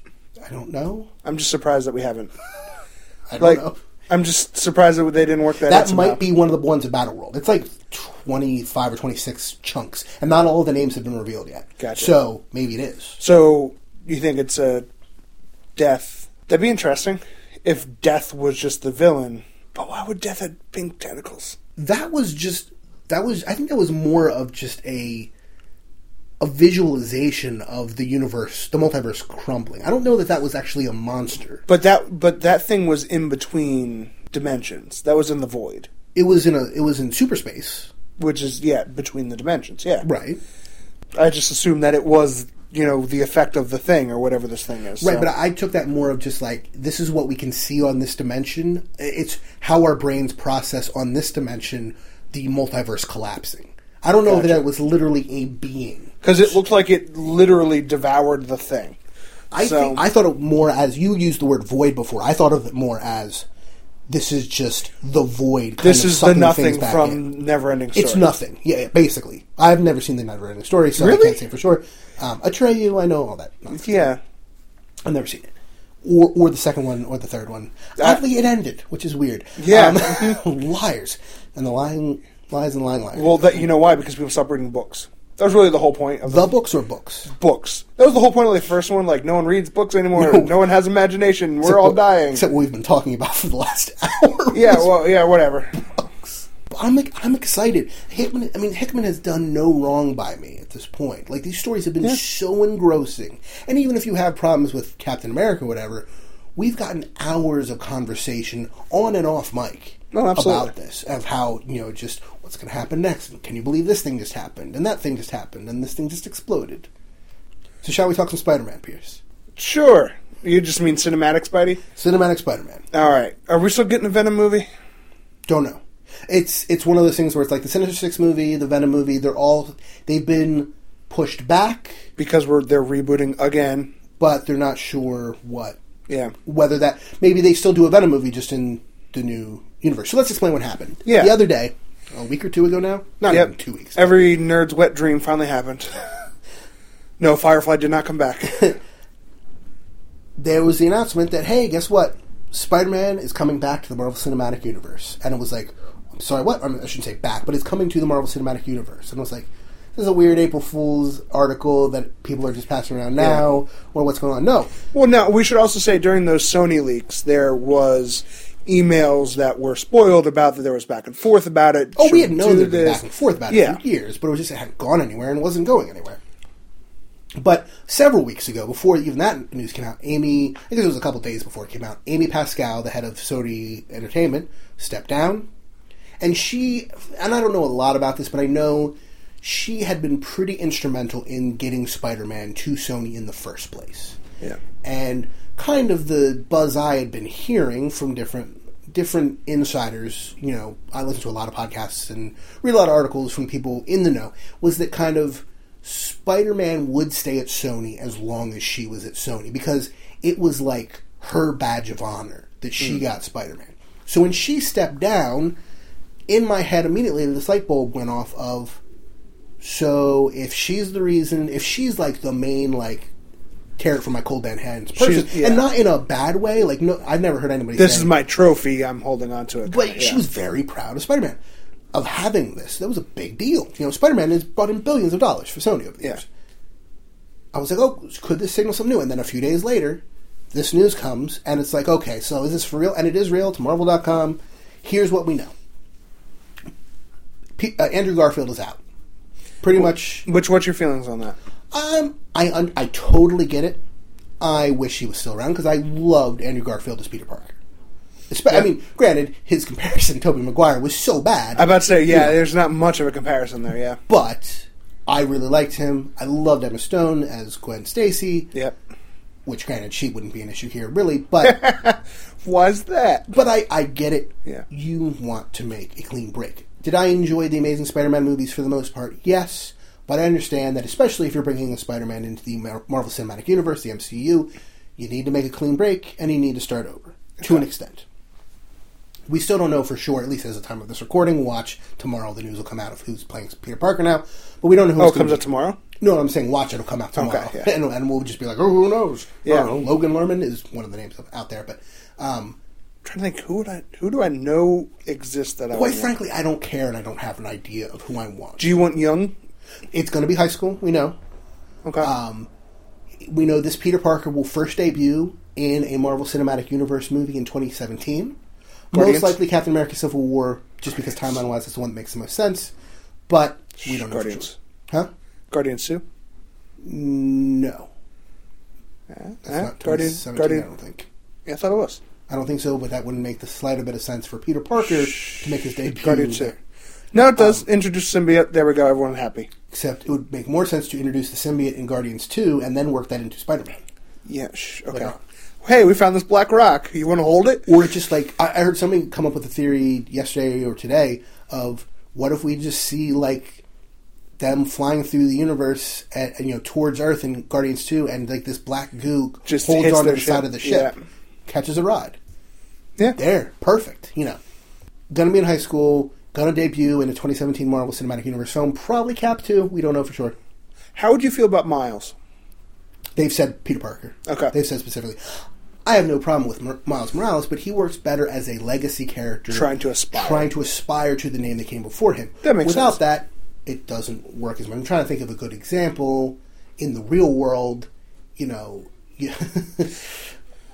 I don't know. I'm just surprised that we haven't. I don't Like, know. I'm just surprised that they didn't work that. That somehow. might be one of the ones in Battle World. It's like 25 or 26 chunks, and not all of the names have been revealed yet. Gotcha. So maybe it is. So you think it's a death? That'd be interesting if Death was just the villain. But why would Death have pink tentacles? that was just that was I think that was more of just a a visualization of the universe, the multiverse crumbling. I don't know that that was actually a monster. But that but that thing was in between dimensions. That was in the void, It was in a it was in super space, which is yeah between the dimensions. Yeah, right? I just assumed that it was you know the effect of the thing or whatever this thing is. Right, so- but I took that more of just like this is what we can see on this dimension. It's how our brains process on this dimension the multiverse collapsing. I don't know that it was literally a being. because it looked like it literally devoured the thing. I So- think I thought of more as you used the word void before. I thought of it more as this is just the void. This is the nothing from in. Neverending Story. It's nothing. Yeah, basically. I've never seen the Neverending Story, so I can't say for sure. Um, Atreyu, I know all that. nonsense. Yeah, I've never seen it. Or, or the second one, or the third one. Oddly, it ended, which is weird. Yeah. Um, liars. And the lying, lies and lying liars. well, that you know why? Because people stopped reading books. That was really the whole point of the books or books? books. That was the whole point of the first one. Like, no one reads books anymore. No, No. one has imagination. We're Except all dying. Except what we've been talking about for the last hour. yeah, well, yeah, whatever. But I'm I'm excited. Hickman, I mean, Hickman has done no wrong by me at this point. Like these stories have been so engrossing, and even if you have problems with Captain America, or whatever, we've gotten hours of conversation on and off mic Oh, absolutely. about this of how you know just what's going to happen next. And can you believe this thing just happened and that thing just happened and this thing just exploded? So shall we talk some Spider-Man, Pierce? Sure. You just mean cinematic Spidey? Cinematic Spider-Man. All right. Are we still getting a Venom movie? Don't know. It's it's one of those things where it's like the Sinister Six movie, the Venom movie. They're all they've been pushed back, Because we're they're rebooting again. but they're not sure what Yeah. whether that maybe they still do a Venom movie just in the new universe. So let's explain what happened. Yeah. the other day, a week or two ago now, not Yep. even two weeks. Every nerd's wet dream finally happened. no, Firefly did not come back. there was the announcement that hey, guess what? Spider-Man is coming back to the Marvel Cinematic Universe, and it was like, I'm sorry, what? I, mean, I shouldn't say back, but it's coming to the Marvel Cinematic Universe, and I was like. This is a weird April Fool's article that people are just passing around now, or what's going on? No, well, now we should also say during those Sony leaks, there was emails that were spoiled about that there was back and forth about it. Oh, we had known been this. back and forth about Yeah. it for years, but it was just it hadn't gone anywhere and wasn't going anywhere. But several weeks ago, before even that news came out, Amy, I think it was a couple days before it came out, Amy Pascal, the head of Sony Entertainment, stepped down. And she, and I don't know a lot about this, but I know she had been pretty instrumental in getting Spider Man to Sony in the first place Yeah. and kind of the buzz I had been hearing from different different insiders, you know, I listen to a lot of podcasts and read a lot of articles from people in the know, was that kind of Spider-Man would stay at Sony as long as she was at Sony because it was like her badge of honor that she hmm. got Spider-Man. So when she stepped down, in my head immediately this light bulb went off of so if she's the reason, if she's like the main like tear it from my cold dead hands person, yeah. and not in a bad way, like no, I've never heard anybody. This is my trophy. I'm holding on to it. But she was very proud of Spider Man of having this. That was a big deal. You know, Spider Man has brought in billions of dollars for Sony over the years. I was like, oh, could this signal something new? And then a few days later, this news comes, and it's like, okay, so is this for real? And it is real. To Marvel.com. Here's what we know. P- uh, Andrew Garfield is out. Pretty much Which what's your feelings on that? Um, I un- I totally get it. I wish he was still around because I loved Andrew Garfield as Peter Parker. Espe- I mean, granted, his comparison to Tobey Maguire was so bad. I'm about to say, yeah, You know, there's not much of a comparison there. Yeah. but I really liked him. I loved Emma Stone as Gwen Stacy, Yep. which granted she wouldn't be an issue here really, but Why's that? but I, I get it. Yeah. You want to make a clean break. Did I enjoy the Amazing Spider-Man movies for the most part? Yes, but I understand that especially if you're bringing a Spider-Man into the Marvel Cinematic Universe, the MCU, you need to make a clean break and you need to start over to an extent. We still don't know for sure, at least as of the time of this recording. Watch tomorrow. The news will come out of who's playing Peter Parker now, but we don't know who Oh, it comes out tomorrow. No, I'm saying watch. It'll come out tomorrow, Okay, yeah. and, and we'll just be like, oh, who knows? Yeah. know. Logan Lerman is one of the names out there, but um, trying to think who would I who do I know exists that I quite frankly, I don't care, and I don't have an idea of who I want. Do you want young? It's going to be high school. We know. Okay. Um, we know this Peter Parker will first debut in a Marvel Cinematic Universe movie in 2017. Guardians? Most likely Captain America: Civil War, just because timeline wise, it's the one that makes the most sense. But we don't know Guardians. Huh? Guardians two. No, Uh, that's uh, not Guardian. 2017. I don't think. Yeah, I thought it was. I don't think so, but that wouldn't make the slightest bit of sense for Peter Parker to make his debut. Guardians two. No, it does. Um, Introduce symbiote. There we go. Everyone happy. Except it would make more sense to introduce the symbiote in Guardians 2 and then work that into Spider-Man. Yeah. Sh- okay. Hey, we found this black rock. You want to hold it? Or just like I, I heard somebody come up with a theory yesterday or today of what if we just see like them flying through the universe at you know towards Earth in Guardians Two, and like this black goo Just holds on their the side of the ship, Yeah. catches a rod. Yeah. There, perfect. You know, gonna be in high school, gonna debut in a 2017 Marvel Cinematic Universe film, probably Cap Two. We don't know for sure. How would you feel about Miles? They've said Peter Parker. Okay. They've said specifically. I have no problem with Miles Morales, but he works better as a legacy character, Trying to aspire. trying to aspire to the name that came before him. That makes Without sense. that, it doesn't work as much. I'm trying to think of a good example in the real world. You know,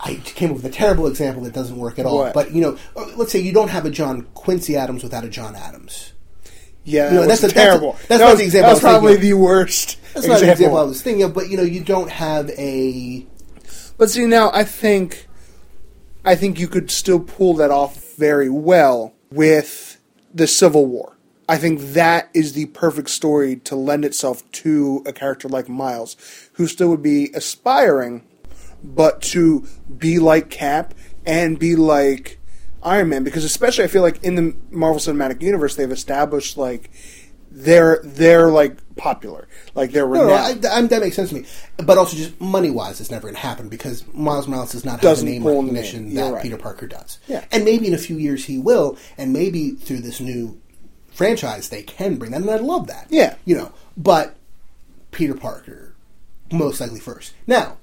I came up with a terrible example that doesn't work at all. What? But you know, uh, let's say you don't have a John Quincy Adams without a John Adams. Yeah, You know, that that's a- that's a- terrible. that's that not was, the example That I was was thinking probably the worst That's not an example I was thinking of, but you know, you don't have a But see, now I think, I think you could still pull that off very well with the Civil War. I think that is the perfect story to lend itself to a character like Miles, who still would be aspiring, but to be like Cap and be like Iron Man. Because especially, I feel like in the Marvel Cinematic Universe, they've established like they're they're like popular, like they're No, renowned. no, I, I, that makes sense to me. But also, just money wise, it's never going to happen because Miles Morales does not have Doesn't the name pull in the recognition name. That right. Peter Parker does. Yeah. And maybe in a few years he will, and maybe through this new franchise they can bring that, and I love that. Yeah. You know, but Peter Parker, most likely first. Now,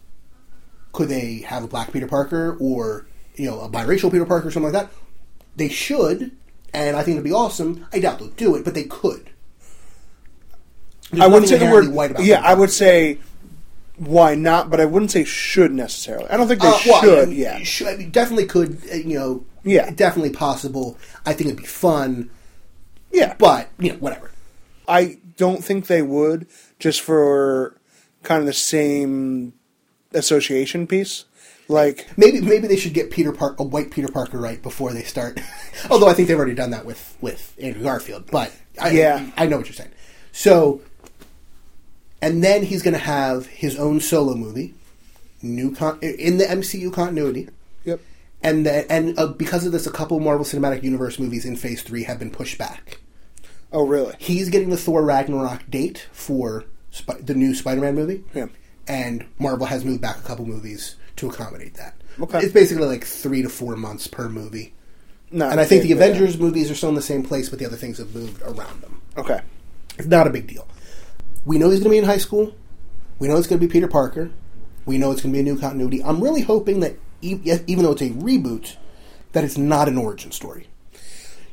could they have a black Peter Parker or, you know, a biracial Peter Parker or something like that? They should, and I think it'd be awesome. I doubt they'll do it, but they could. There's I wouldn't say the word white about Yeah, I would say why not, but I wouldn't say should necessarily. I don't think they Uh, well, should. I mean, yeah, should- I mean, definitely could. uh, You know, Yeah. definitely possible. I think it'd be fun, yeah. but you know, whatever. I don't think they would just for kind of the same association piece. Like, Maybe maybe they should get Peter Park a white Peter Parker right before they start. Although I think they've already done that with with Andrew Garfield. But I, Yeah. I know what you're saying. So, and then he's going to have his own solo movie, new con- in the MCU continuity. yep. And then, and uh, because of this, a couple Marvel Cinematic Universe movies in Phase Three have been pushed back. Oh, really? he's getting the Thor Ragnarok date for Sp- the new Spider-Man movie, Yeah. And Marvel has moved back a couple movies to accommodate that. Okay. It's basically like three to four months per movie, No, and I think the Avengers movies are still in the same place, but the other things have moved around them. Okay. It's not a big deal. We know he's going to be in high school. We know it's going to be Peter Parker. We know it's going to be a new continuity. I'm really hoping that e- even though it's a reboot, that it's not an origin story.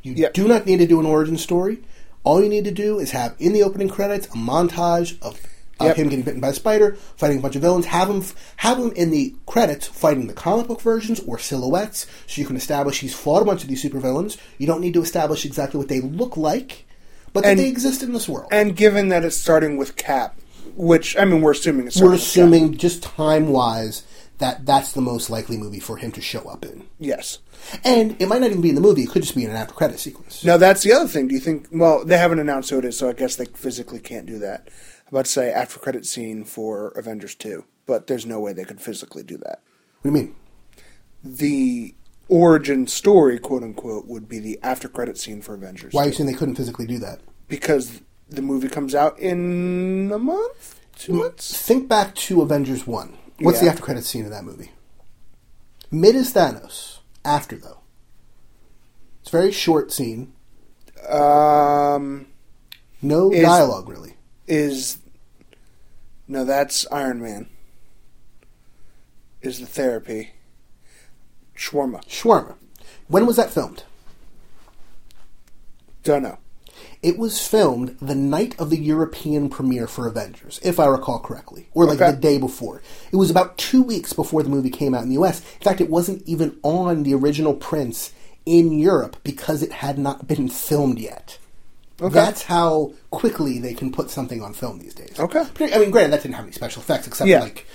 You Yep. do not need to do an origin story. All you need to do is have in the opening credits a montage of, of Yep. him getting bitten by a spider, fighting a bunch of villains. Have him have him in the credits fighting the comic book versions or silhouettes, so you can establish he's fought a bunch of these supervillains. You don't need to establish exactly what they look like, but that And- they exist in this world. And given that it's starting with Cap, which I mean, we're assuming it's We're with Cap. assuming just time wise that that's the most likely movie for him to show up in. Yes. And it might not even be in the movie; it could just be in an after credit sequence. Now that's the other thing. Do you think? Well, they haven't announced who it is, so I guess they physically can't do that. About to say after credit scene for Avengers two, but there's no way they could physically do that. What do you mean? The origin story, quote unquote, would be the after credit scene for Avengers. Why are you saying they couldn't physically do that? Because the movie comes out in a month, two months. Think back to Avengers One. What's the after credit scene of that movie? Mid is Thanos. After though, it's a very short scene. Um, No Is- dialogue really. Is no, that's Iron Man. Is the therapy shawarma? Shawarma. When was that filmed? Don't know. It was filmed the night of the European premiere for Avengers, if I recall correctly, or like Okay. the day before. It was about two weeks before the movie came out in the U.S. In fact, it wasn't even on the original prints in Europe because it had not been filmed yet. Okay. That's how quickly they can put something on film these days. Okay. I mean, granted, that didn't have any special effects except Yeah. like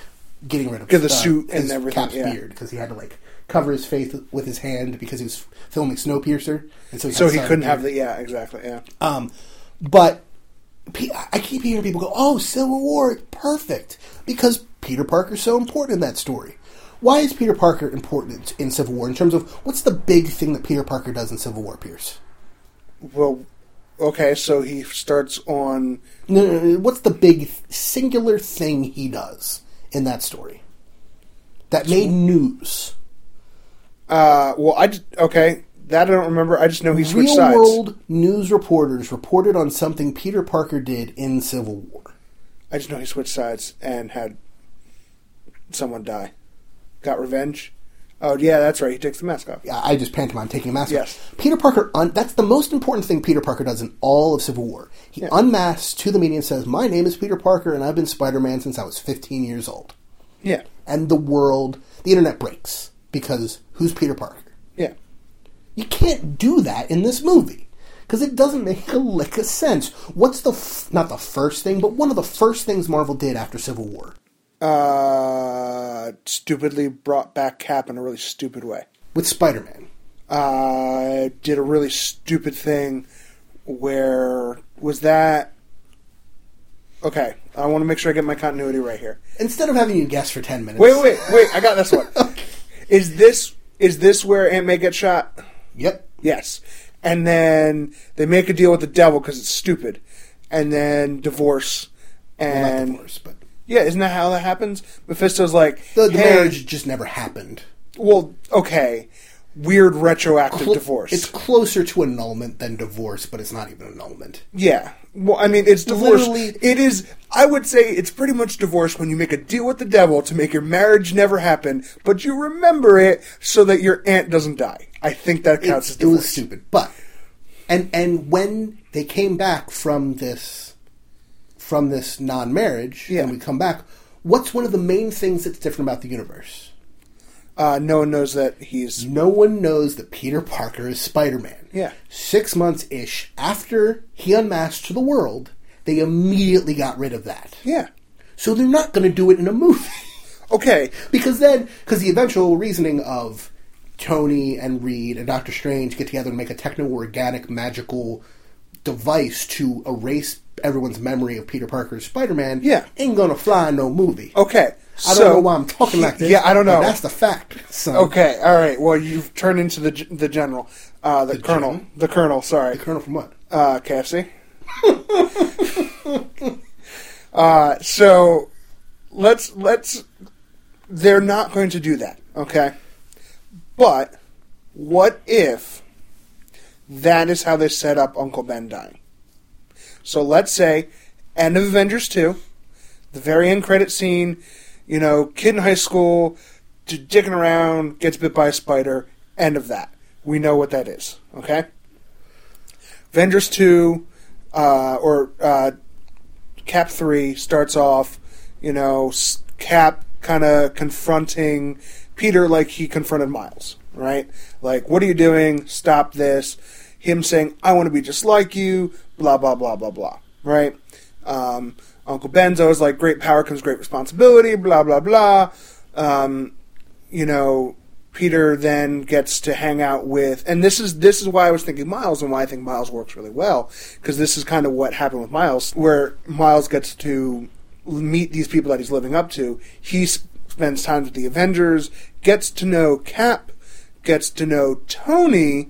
getting rid of the uh, suit and everything, Cap's yeah. beard because he had to like cover his face with his hand because he was filming Snowpiercer, and so he, So he couldn't beard. have the yeah exactly yeah. Um, but I keep hearing people go, "Oh, Civil War, perfect," because Peter Parker's so important in that story. Why is Peter Parker important in Civil War in terms of what's the big thing that Peter Parker does in Civil War, Pierce? Well, okay, so he starts on. No, no, no, what's the big singular thing he does in that story that made news? Uh, well, I just, okay that I don't remember. I just know he switched Real sides. world news reporters reported on something Peter Parker did in Civil War. I just know he switched sides and had someone die. Got revenge. Oh yeah, that's right. He takes the mask off. Yeah, I just pantomime taking a mask. off. Yes. Peter Parker. Un- that's the most important thing Peter Parker does in all of Civil War. He Yeah. unmasks to the media and says, "My name is Peter Parker, and I've been Spider-Man since I was 15 years old." Yeah, And the world, the internet breaks because who's Peter Parker? yeah. You can't do that in this movie because it doesn't make a lick of sense. What's the f- not the first thing, but one of the first things Marvel did after Civil War Uh, stupidly brought back Cap in a really stupid way. with Spider-Man? Uh, did a really stupid thing where was that? Okay, I want to make sure I get my continuity right here. Instead of having you guess for 10 minutes, Wait, wait, wait! I got this one. Is this is this where Aunt May gets shot? Yep. Yes. And then they make a deal with the devil because it's stupid, and then divorce. Well, not And divorce, but yeah, isn't that how that happens? Mephisto's like, the, the hey, marriage just never happened. Well, okay, weird retroactive Cl- divorce. It's closer to annulment than divorce, but it's not even annulment. yeah. Well, I mean, it's divorce. Literally- it is. I would say it's pretty much divorce when you make a deal with the devil to make your marriage never happen, but you remember it so that your aunt doesn't die. I think that counts as It, divorce. was stupid, but and and when they came back from this from this non-marriage, Yeah. and we come back, what's one of the main things that's different about the universe? Uh, no one knows that he's. No one knows that Peter Parker is Spider-Man. Yeah. Six months ish after he unmasked to the world, they immediately got rid of that. Yeah. So they're not going to do it in a movie. Okay. Because then, because the eventual reasoning of Tony and Reed and Doctor Strange get together and make a techno-organic magical device to erase everyone's memory of Peter Parker's Spider-Man, Yeah. ain't gonna fly in no movie. Okay. I don't know why I'm talking like this. Yeah, I don't know. that's the fact. Okay, all right. Well, you've turned into the the general, uh, the, colonel, general? the colonel. Sorry, The Colonel from what? uh, KFC. uh, so let's let's. They're not going to do that, okay? But what if that is how they set up Uncle Ben dying? So let's say end of Avengers two, the very end credit scene. You know, kid in high school, dicking around, gets bit by a spider. End of that. We know what that is. Okay. Avengers 2 uh, or uh, Cap 3 starts off, you know, Cap kind of confronting Peter like he confronted Miles, right? Like, what are you doing? Stop this. Him saying, I want to be just like you, blah, blah, blah, blah, blah, right? Um, Uncle Ben's always like, great power comes great responsibility, blah, blah, blah. Um, you know, Peter then gets to hang out with, and this is this is why I was thinking Miles, and why I think Miles works really well, because this is kind of what happened with Miles, where Miles gets to meet these people that he's living up to. He s- spends time with the Avengers, gets to know Cap, gets to know Tony.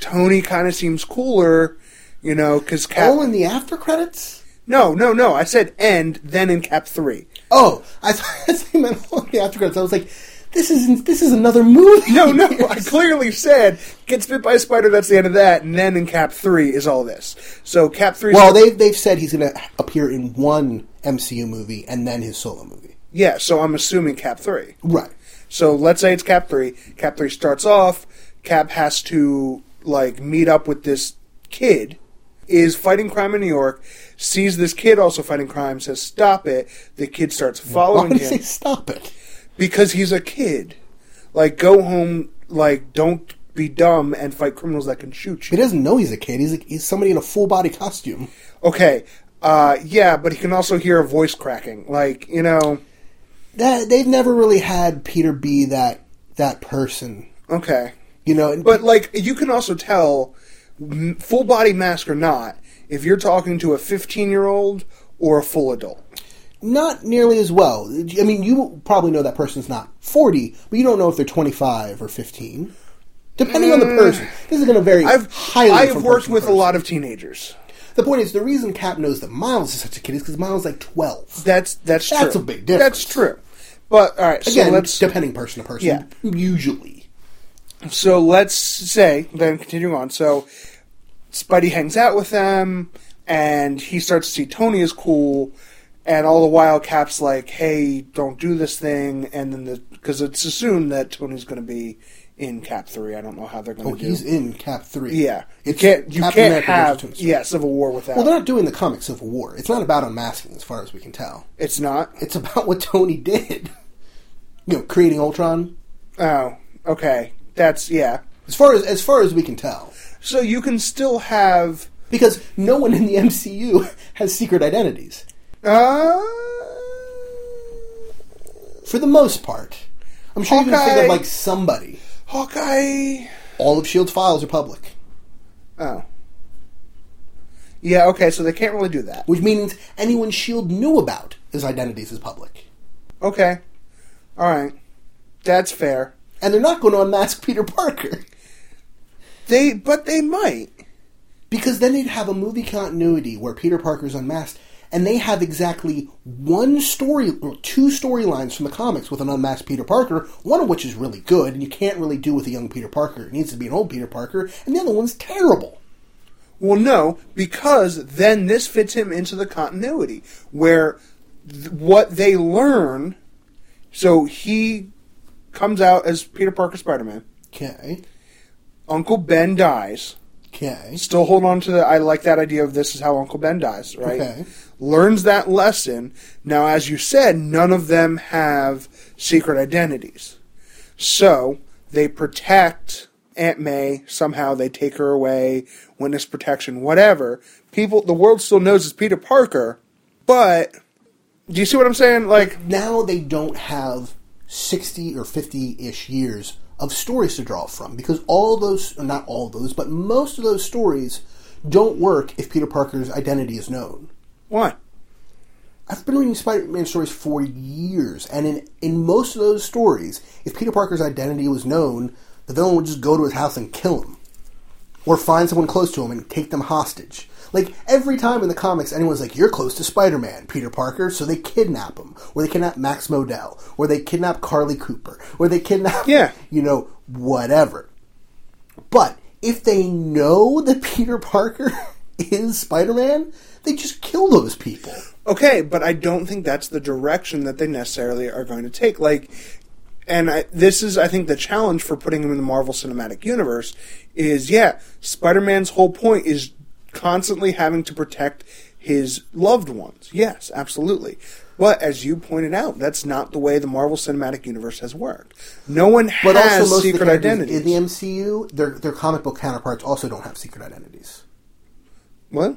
Tony kind of seems cooler, you know, because Cap. Oh, in the after credits? no, no, no. I said end, then in Cap three. Oh, I thought you meant all the after credits. I was like, this is this is another movie. No, no, I clearly said gets bit by a spider. That's the end of that, and then in Cap three is all this. So Cap three. Well, they've they've said he's going to appear in one MCU movie and then his solo movie. yeah. So I'm assuming Cap three. Right. So let's say it's Cap three. Cap three starts off. Cap has to like meet up with this kid. Is fighting crime in New York. Sees this kid also fighting crime. Says stop it. The kid starts following would he him say stop it? because he's a kid. Like go home. Like don't be dumb and fight criminals that can shoot you. He doesn't know he's a kid. He's, a, he's somebody in a full body costume. Okay. Uh, yeah, but he can also hear a voice cracking. Like you know. That they've never really had Peter be that that person. Okay. You know, and But like you can also tell, full body mask or not, if you're talking to a 15 year old or a full adult. not nearly as well. I mean, you probably know that person's not 40, but you don't know if they're 25 or 15. Depending on the person. This is going to vary Mm. I've highly I've worked with a lot of teenagers. The point is, the reason Cap knows that Miles is such a kid is because Miles is like 12. That's that's true. That's a big difference. That's true. But all right, so Again, let's depending person to person. Yeah. Usually. So let's say then continuing on. So Spidey hangs out with them, and he starts to see Tony is cool, and all the while Cap's like, "Hey, don't do this thing," and then the because it's assumed that Tony's going to be in Cap three. I don't know how they're going Oh, to do. he's in Cap 3. Yeah, you It's can't you Captain can't America have yeah Civil War without. Well, they're not doing the comic Civil War. It's not about unmasking, as far as we can tell. it's not. It's about what Tony did. You know, creating Ultron. Oh, okay. That's yeah. As far as as far as we can tell, So you can still have. because no one in the MCU has secret identities Uh, for the most part. I'm sure you can think of like somebody. Hawkeye. All of Shield's files are public, Oh. Yeah. Okay. So they can't really do that. which means anyone Shield knew about his identities is public, Okay. All right. That's fair. And they're not going to unmask Peter Parker They, but they might. because then they'd have a movie continuity where Peter Parker's unmasked. And they have exactly one story, or two storylines from the comics with an unmasked Peter Parker, one of which is really good, and you can't really do with a young Peter Parker. It needs to be an old Peter Parker, and the other one's terrible. Well, no, because then this fits him into the continuity where th- what they learn. So he comes out as Peter Parker Spider Man. Okay. Uncle Ben dies. Okay. Still hold on to the. I like that idea of this is how Uncle Ben dies, right? Okay. Learns that lesson. Now, as you said, none of them have secret identities. So they protect Aunt May. Somehow they take her away, witness protection, whatever. People, the world still knows it's Peter Parker, but do you see what I'm saying? Like, Now they don't have 60 or 50 ish years of stories to draw from because all those, not all those, but most of those stories don't work if Peter Parker's identity is known. what? I've been reading Spider-Man stories for years, and in, in most of those stories, if Peter Parker's identity was known, the villain would just go to his house and kill him. Or find someone close to him and take them hostage. Like, every time in the comics, anyone's like, you're close to Spider-Man, Peter Parker, so they kidnap him. Or they kidnap Max Modell. Or they kidnap Carly Cooper. Or they kidnap, Yeah. you know, whatever. But if they know that Peter Parker is Spider-Man, they just kill those people. Okay, but I don't think that's the direction that they necessarily are going to take. Like, and I, this is, I think, the challenge for putting him in the Marvel Cinematic Universe is, yeah, Spider-Man's whole point is constantly having to protect his loved ones. Yes, absolutely. But as you pointed out, that's not the way the Marvel Cinematic Universe has worked. No one But has also, most secret of the identities. in the MCU, their their comic book counterparts also don't have secret identities. what?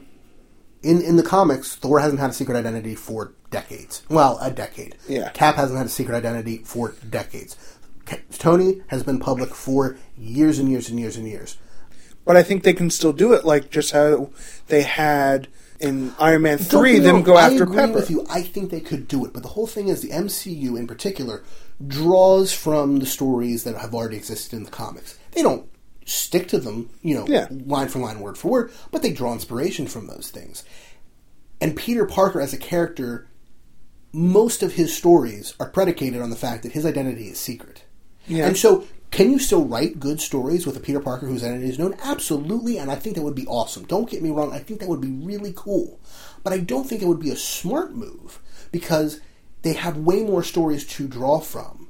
in in the comics, Thor hasn't had a secret identity for decades. Well, a decade. Yeah. Cap hasn't had a secret identity for decades. Tony has been public for years and years and years and years. But I think they can still do it, like just how they had in Iron Man three. Them wrong, go I after agree Pepper. with you. I think they could do it, but the whole thing is the MCU in particular draws from the stories that have already existed in the comics. They don't stick to them, you know, Yeah. line for line, word for word, but they draw inspiration from those things. And Peter Parker as a character, most of his stories are predicated on the fact that his identity is secret. Yeah. And so, can you still write good stories with a Peter Parker whose identity is known? Absolutely, and I think that would be awesome. Don't get me wrong, I think that would be really cool. But I don't think it would be a smart move because they have way more stories to draw from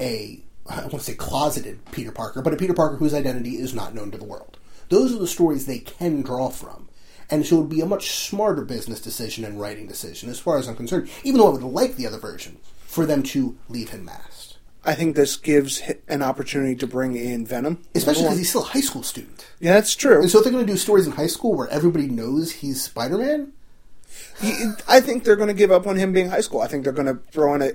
a, I want to say closeted Peter Parker, but a Peter Parker whose identity is not known to the world. Those are the stories they can draw from. And so it would be a much smarter business decision and writing decision, as far as I'm concerned, even though I would like the other version, for them to leave him masked. I think this gives an opportunity to bring in Venom, Especially because he's still a high school student. yeah, that's true. And so if they're going to do stories in high school where everybody knows he's Spider Man, He- I think they're going to give up on him being high school. I think they're going to throw in a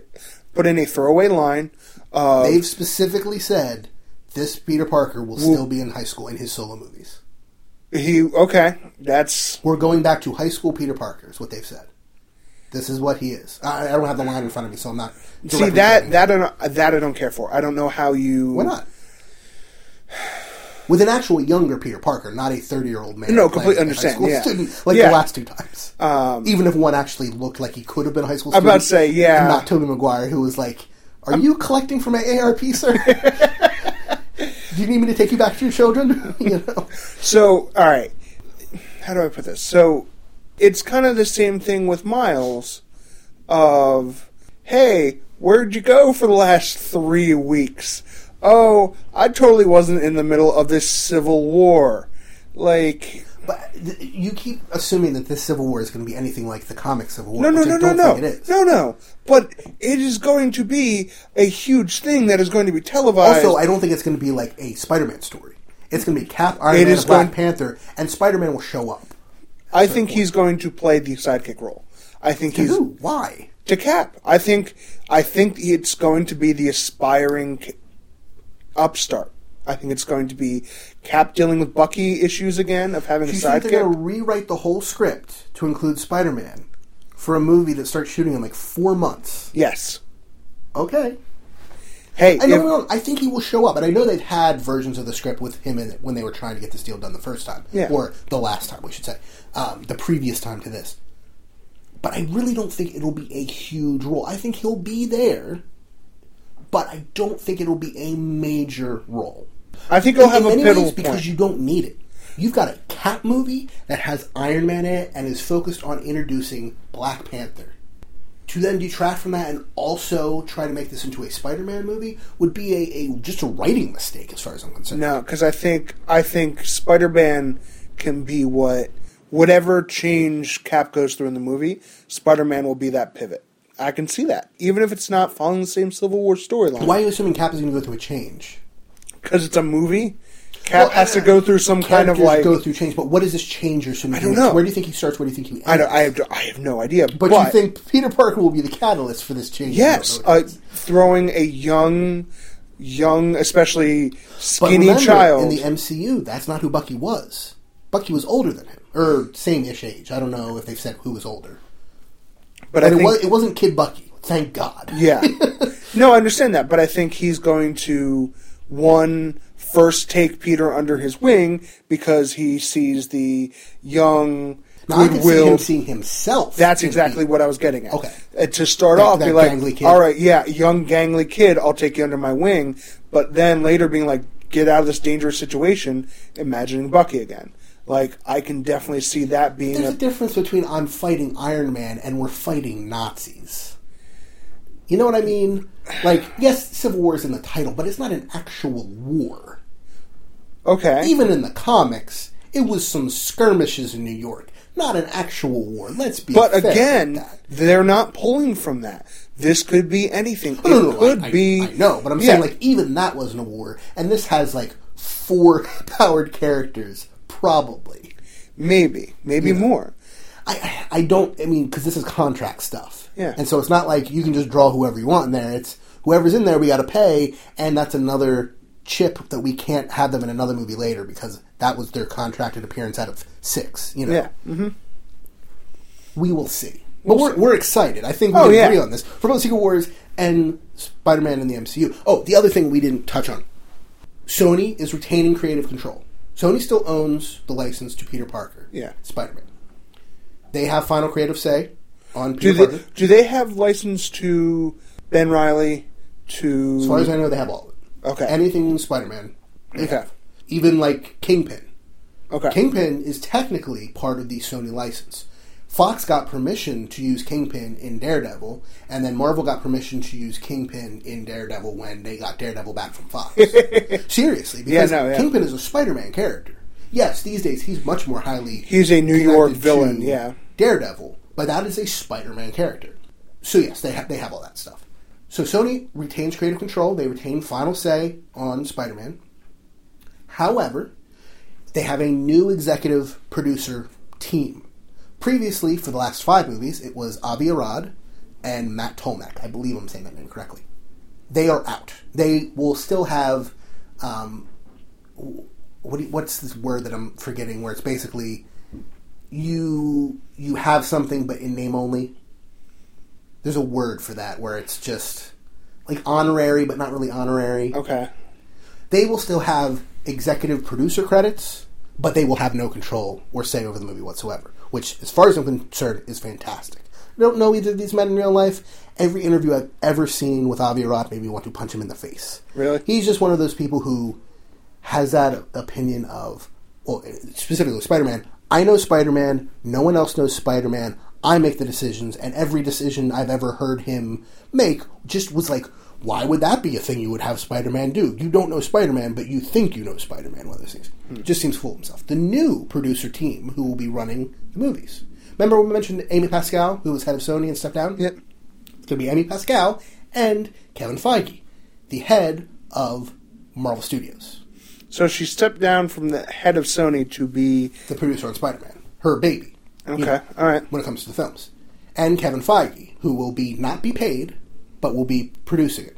put in a throwaway line. Uh, they've specifically said this Peter Parker will still be in high school in his solo movies. he okay, that's We're going back to high school Peter Parker, is what they've said. This is what he is. I, I don't have the line in front of me, so I'm not. see that that I don't, that I don't care for. I don't know how you. Why not? With an actual younger Peter Parker, not a 30 year old man. No, completely understand, High school yeah. student, like Yeah. the last two times. Um, Even if one actually looked like he could have been a high school I'm about to say, yeah. Not Tobey Maguire, who was like, Are you collecting from my ARP, sir? Do you need me to take you back to your children? you know? So, all right. How do I put this? So, it's kind of the same thing with Miles of, hey, where'd you go for the last three weeks? Oh, I totally wasn't in the middle of this civil war. Like, But th- you keep assuming that this Civil War is going to be anything like the comic Civil War. no, no, no, no, no. think it is. No, no. But it is going to be a huge thing that is going to be televised. Also, I don't think it's going to be like a Spider-Man story. It's going to be Cap, Iron It Man, Black going- Panther, and Spider-Man will show up. I think he's going to play the sidekick role. I think To he's who? Why? to Cap. I think I think it's going to be the aspiring upstart. I think it's going to be Cap dealing with Bucky issues again of having Do a think they're going to sidekick. rewrite the whole script to include Spider-Man for a movie that starts shooting in like four months? Yes. Okay. Hey, I know, if- I think he will show up, and I know they've had versions of the script with him in it when they were trying to get this deal done the first time, Yeah. or the last time, we should say, um, the previous time to this. But I really don't think it'll be a huge role. I think he'll be there, but I don't think it'll be a major role. I think he'll have In a many pivotal because point. you don't need it. You've got a Cap movie that has Iron Man in it and is focused on introducing Black Panther. To then detract from that and also try to make this into a Spider-Man movie would be a, a just a writing mistake, as far as I'm concerned. No, because I think I think Spider Man can be what whatever change Cap goes through in the movie, Spider Man will be that pivot. I can see that, even if it's not following the same Civil War storyline. Why are you assuming Cap is going to go through a change? Because it's a movie. Cap Well, has to go through some kind of like go through change, but what is this change you're assuming? I don't know. Where do you think he starts? Where do you think he ends? I don't. I have. I have no idea. but, you think Peter Parker will be the catalyst for this change? Yes, know what it uh, throwing a young, young, especially But skinny remember, child. in the MCU, that's not who Bucky was. Bucky was older than him, or same-ish age. I don't know if they've said who was older, but but I it, think, was, it wasn't Kid Bucky. Thank God. yeah, no, I understand that, but I think he's going to one first take Peter under his wing because he sees the young Now, I can see him goodwill. seeing himself. That's exactly what I was getting at. Okay. Uh, to start That- off, be like, all right, yeah, young gangly kid, I'll take you under my wing. But then later being like, get out of this dangerous situation, imagining Bucky again. Like, I can definitely see that being There's a. a difference between I'm fighting Iron Man and we're fighting Nazis. You know what I mean? Like, yes, Civil War is in the title, but it's not an actual war. Okay. Even in the comics, it was some skirmishes in New York, not an actual war. Let's be but again, they're not pulling from that. This could be anything. No, no, it no, could I, be. I, I know, but I'm Yeah. saying like even that wasn't a war, and this has like four powered characters, probably. Maybe. Maybe more. I, I I don't. I mean, because this is contract stuff. Yeah. And so it's not like you can just draw whoever you want in there. It's whoever's in there, we got to pay, and that's another chip that we can't have them in another movie later because that was their contracted appearance out of six. You know. Yeah. hmm We will see. But we're, we're excited. I think we Oh, yeah. agree on this. For both Secret Wars and Spider Man in the MCU. Oh, the other thing we didn't touch on Sony is retaining creative control. Sony still owns the license to Peter Parker. Yeah. Spider Man. They have final creative say on Do Peter they Parker. do they have license to Ben Reilly? To As far as I know, they have all. Okay. Anything Spider Man. Okay. Even like Kingpin. okay. Kingpin is technically part of the Sony license. Fox got permission to use Kingpin in Daredevil, and then Marvel got permission to use Kingpin in Daredevil when they got Daredevil back from Fox. Seriously, because no, yeah. Kingpin is a Spider-Man character. Yes, these days he's much more highly He's a New York villain, yeah. Daredevil, but that is a Spider-Man character. So yes, they have they have all that stuff. So Sony retains creative control. They retain final say on Spider-Man. However, they have a new executive producer team. Previously, for the last five movies, it was Avi Arad and Matt Tolmach. I believe I'm saying that name correctly. They are out. They will still have um, what you, what's this word that I'm forgetting? Where it's basically you you have something but in name only. There's a word for that where it's just like honorary but not really honorary. Okay. They will still have executive producer credits, but they will have no control or say over the movie whatsoever. Which, as far as I'm concerned, is fantastic. I don't know either of these men in real life. Every interview I've ever seen with Avi Arad made me want to punch him in the face. Really? He's just one of those people who has that opinion of, well, specifically Spider Man. I know Spider Man. No one else knows Spider Man. I make the decisions, and every decision I've ever heard him make just was like, why would that be a thing you would have Spider Man do? You don't know Spider Man, but you think you know Spider Man. One of those things. Hmm. Just seems full of himself. The new producer team who will be running the movies. Remember when we mentioned Amy Pascal, who was head of Sony and stepped down? Yep. It's going to be Amy Pascal and Kevin Feige, the head of Marvel Studios, So she stepped down from the head of Sony to be the producer on Spider Man, her baby. You okay. know, All right. when it comes to the films, and Kevin Feige, who will be not be paid, but will be producing it.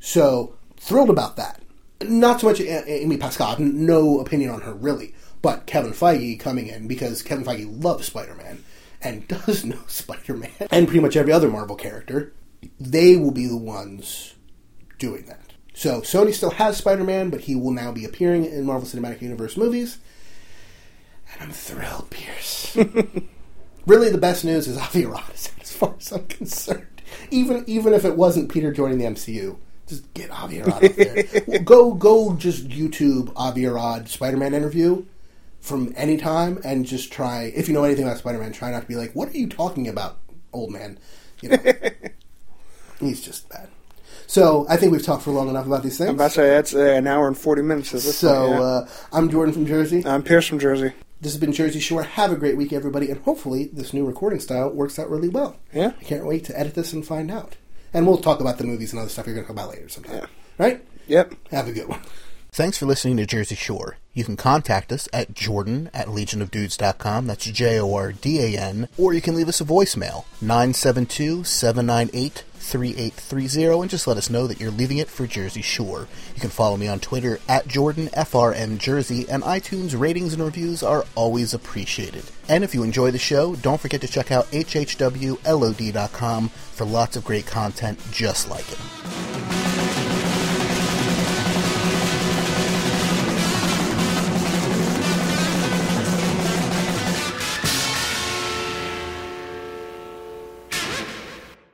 So thrilled about that. Not so much Amy Pascal. No opinion on her really, but Kevin Feige coming in because Kevin Feige loves Spider Man and does know Spider Man and pretty much every other Marvel character. They will be the ones doing that. So Sony still has Spider Man, but he will now be appearing in Marvel Cinematic Universe movies. And I'm thrilled, Pierce. really, the best news is Avi Arad, as far as I'm concerned. Even even if it wasn't Peter joining the MCU, just get Avi Arad up there. Go go just YouTube Avi Arad Spider Man interview from any time and just try. If you know anything about Spider Man, try not to be like, "What are you talking about, old man?" You know, he's just bad. So I think we've talked for long enough about these things. I'm about to say that's uh, an hour and forty minutes. At this so point, yeah. uh, I'm Jordan from Jersey. I'm Pierce from Jersey. This has been Jersey Shore. Have a great week, everybody, and hopefully this new recording style works out really well. Yeah. I can't wait to edit this and find out. And we'll talk about the movies and other stuff you're going to talk about later sometime. Yeah. Right? Yep. Have a good one. Thanks for listening to Jersey Shore. You can contact us at jordan at legionofdudes.com. That's J O R D A N. Or you can leave us a voicemail, 972 798 3830, and just let us know that you're leaving it for Jersey Shore. You can follow me on Twitter at JordanFRNJersey, and iTunes ratings and reviews are always appreciated. And if you enjoy the show, don't forget to check out HHWLOD.com for lots of great content just like it.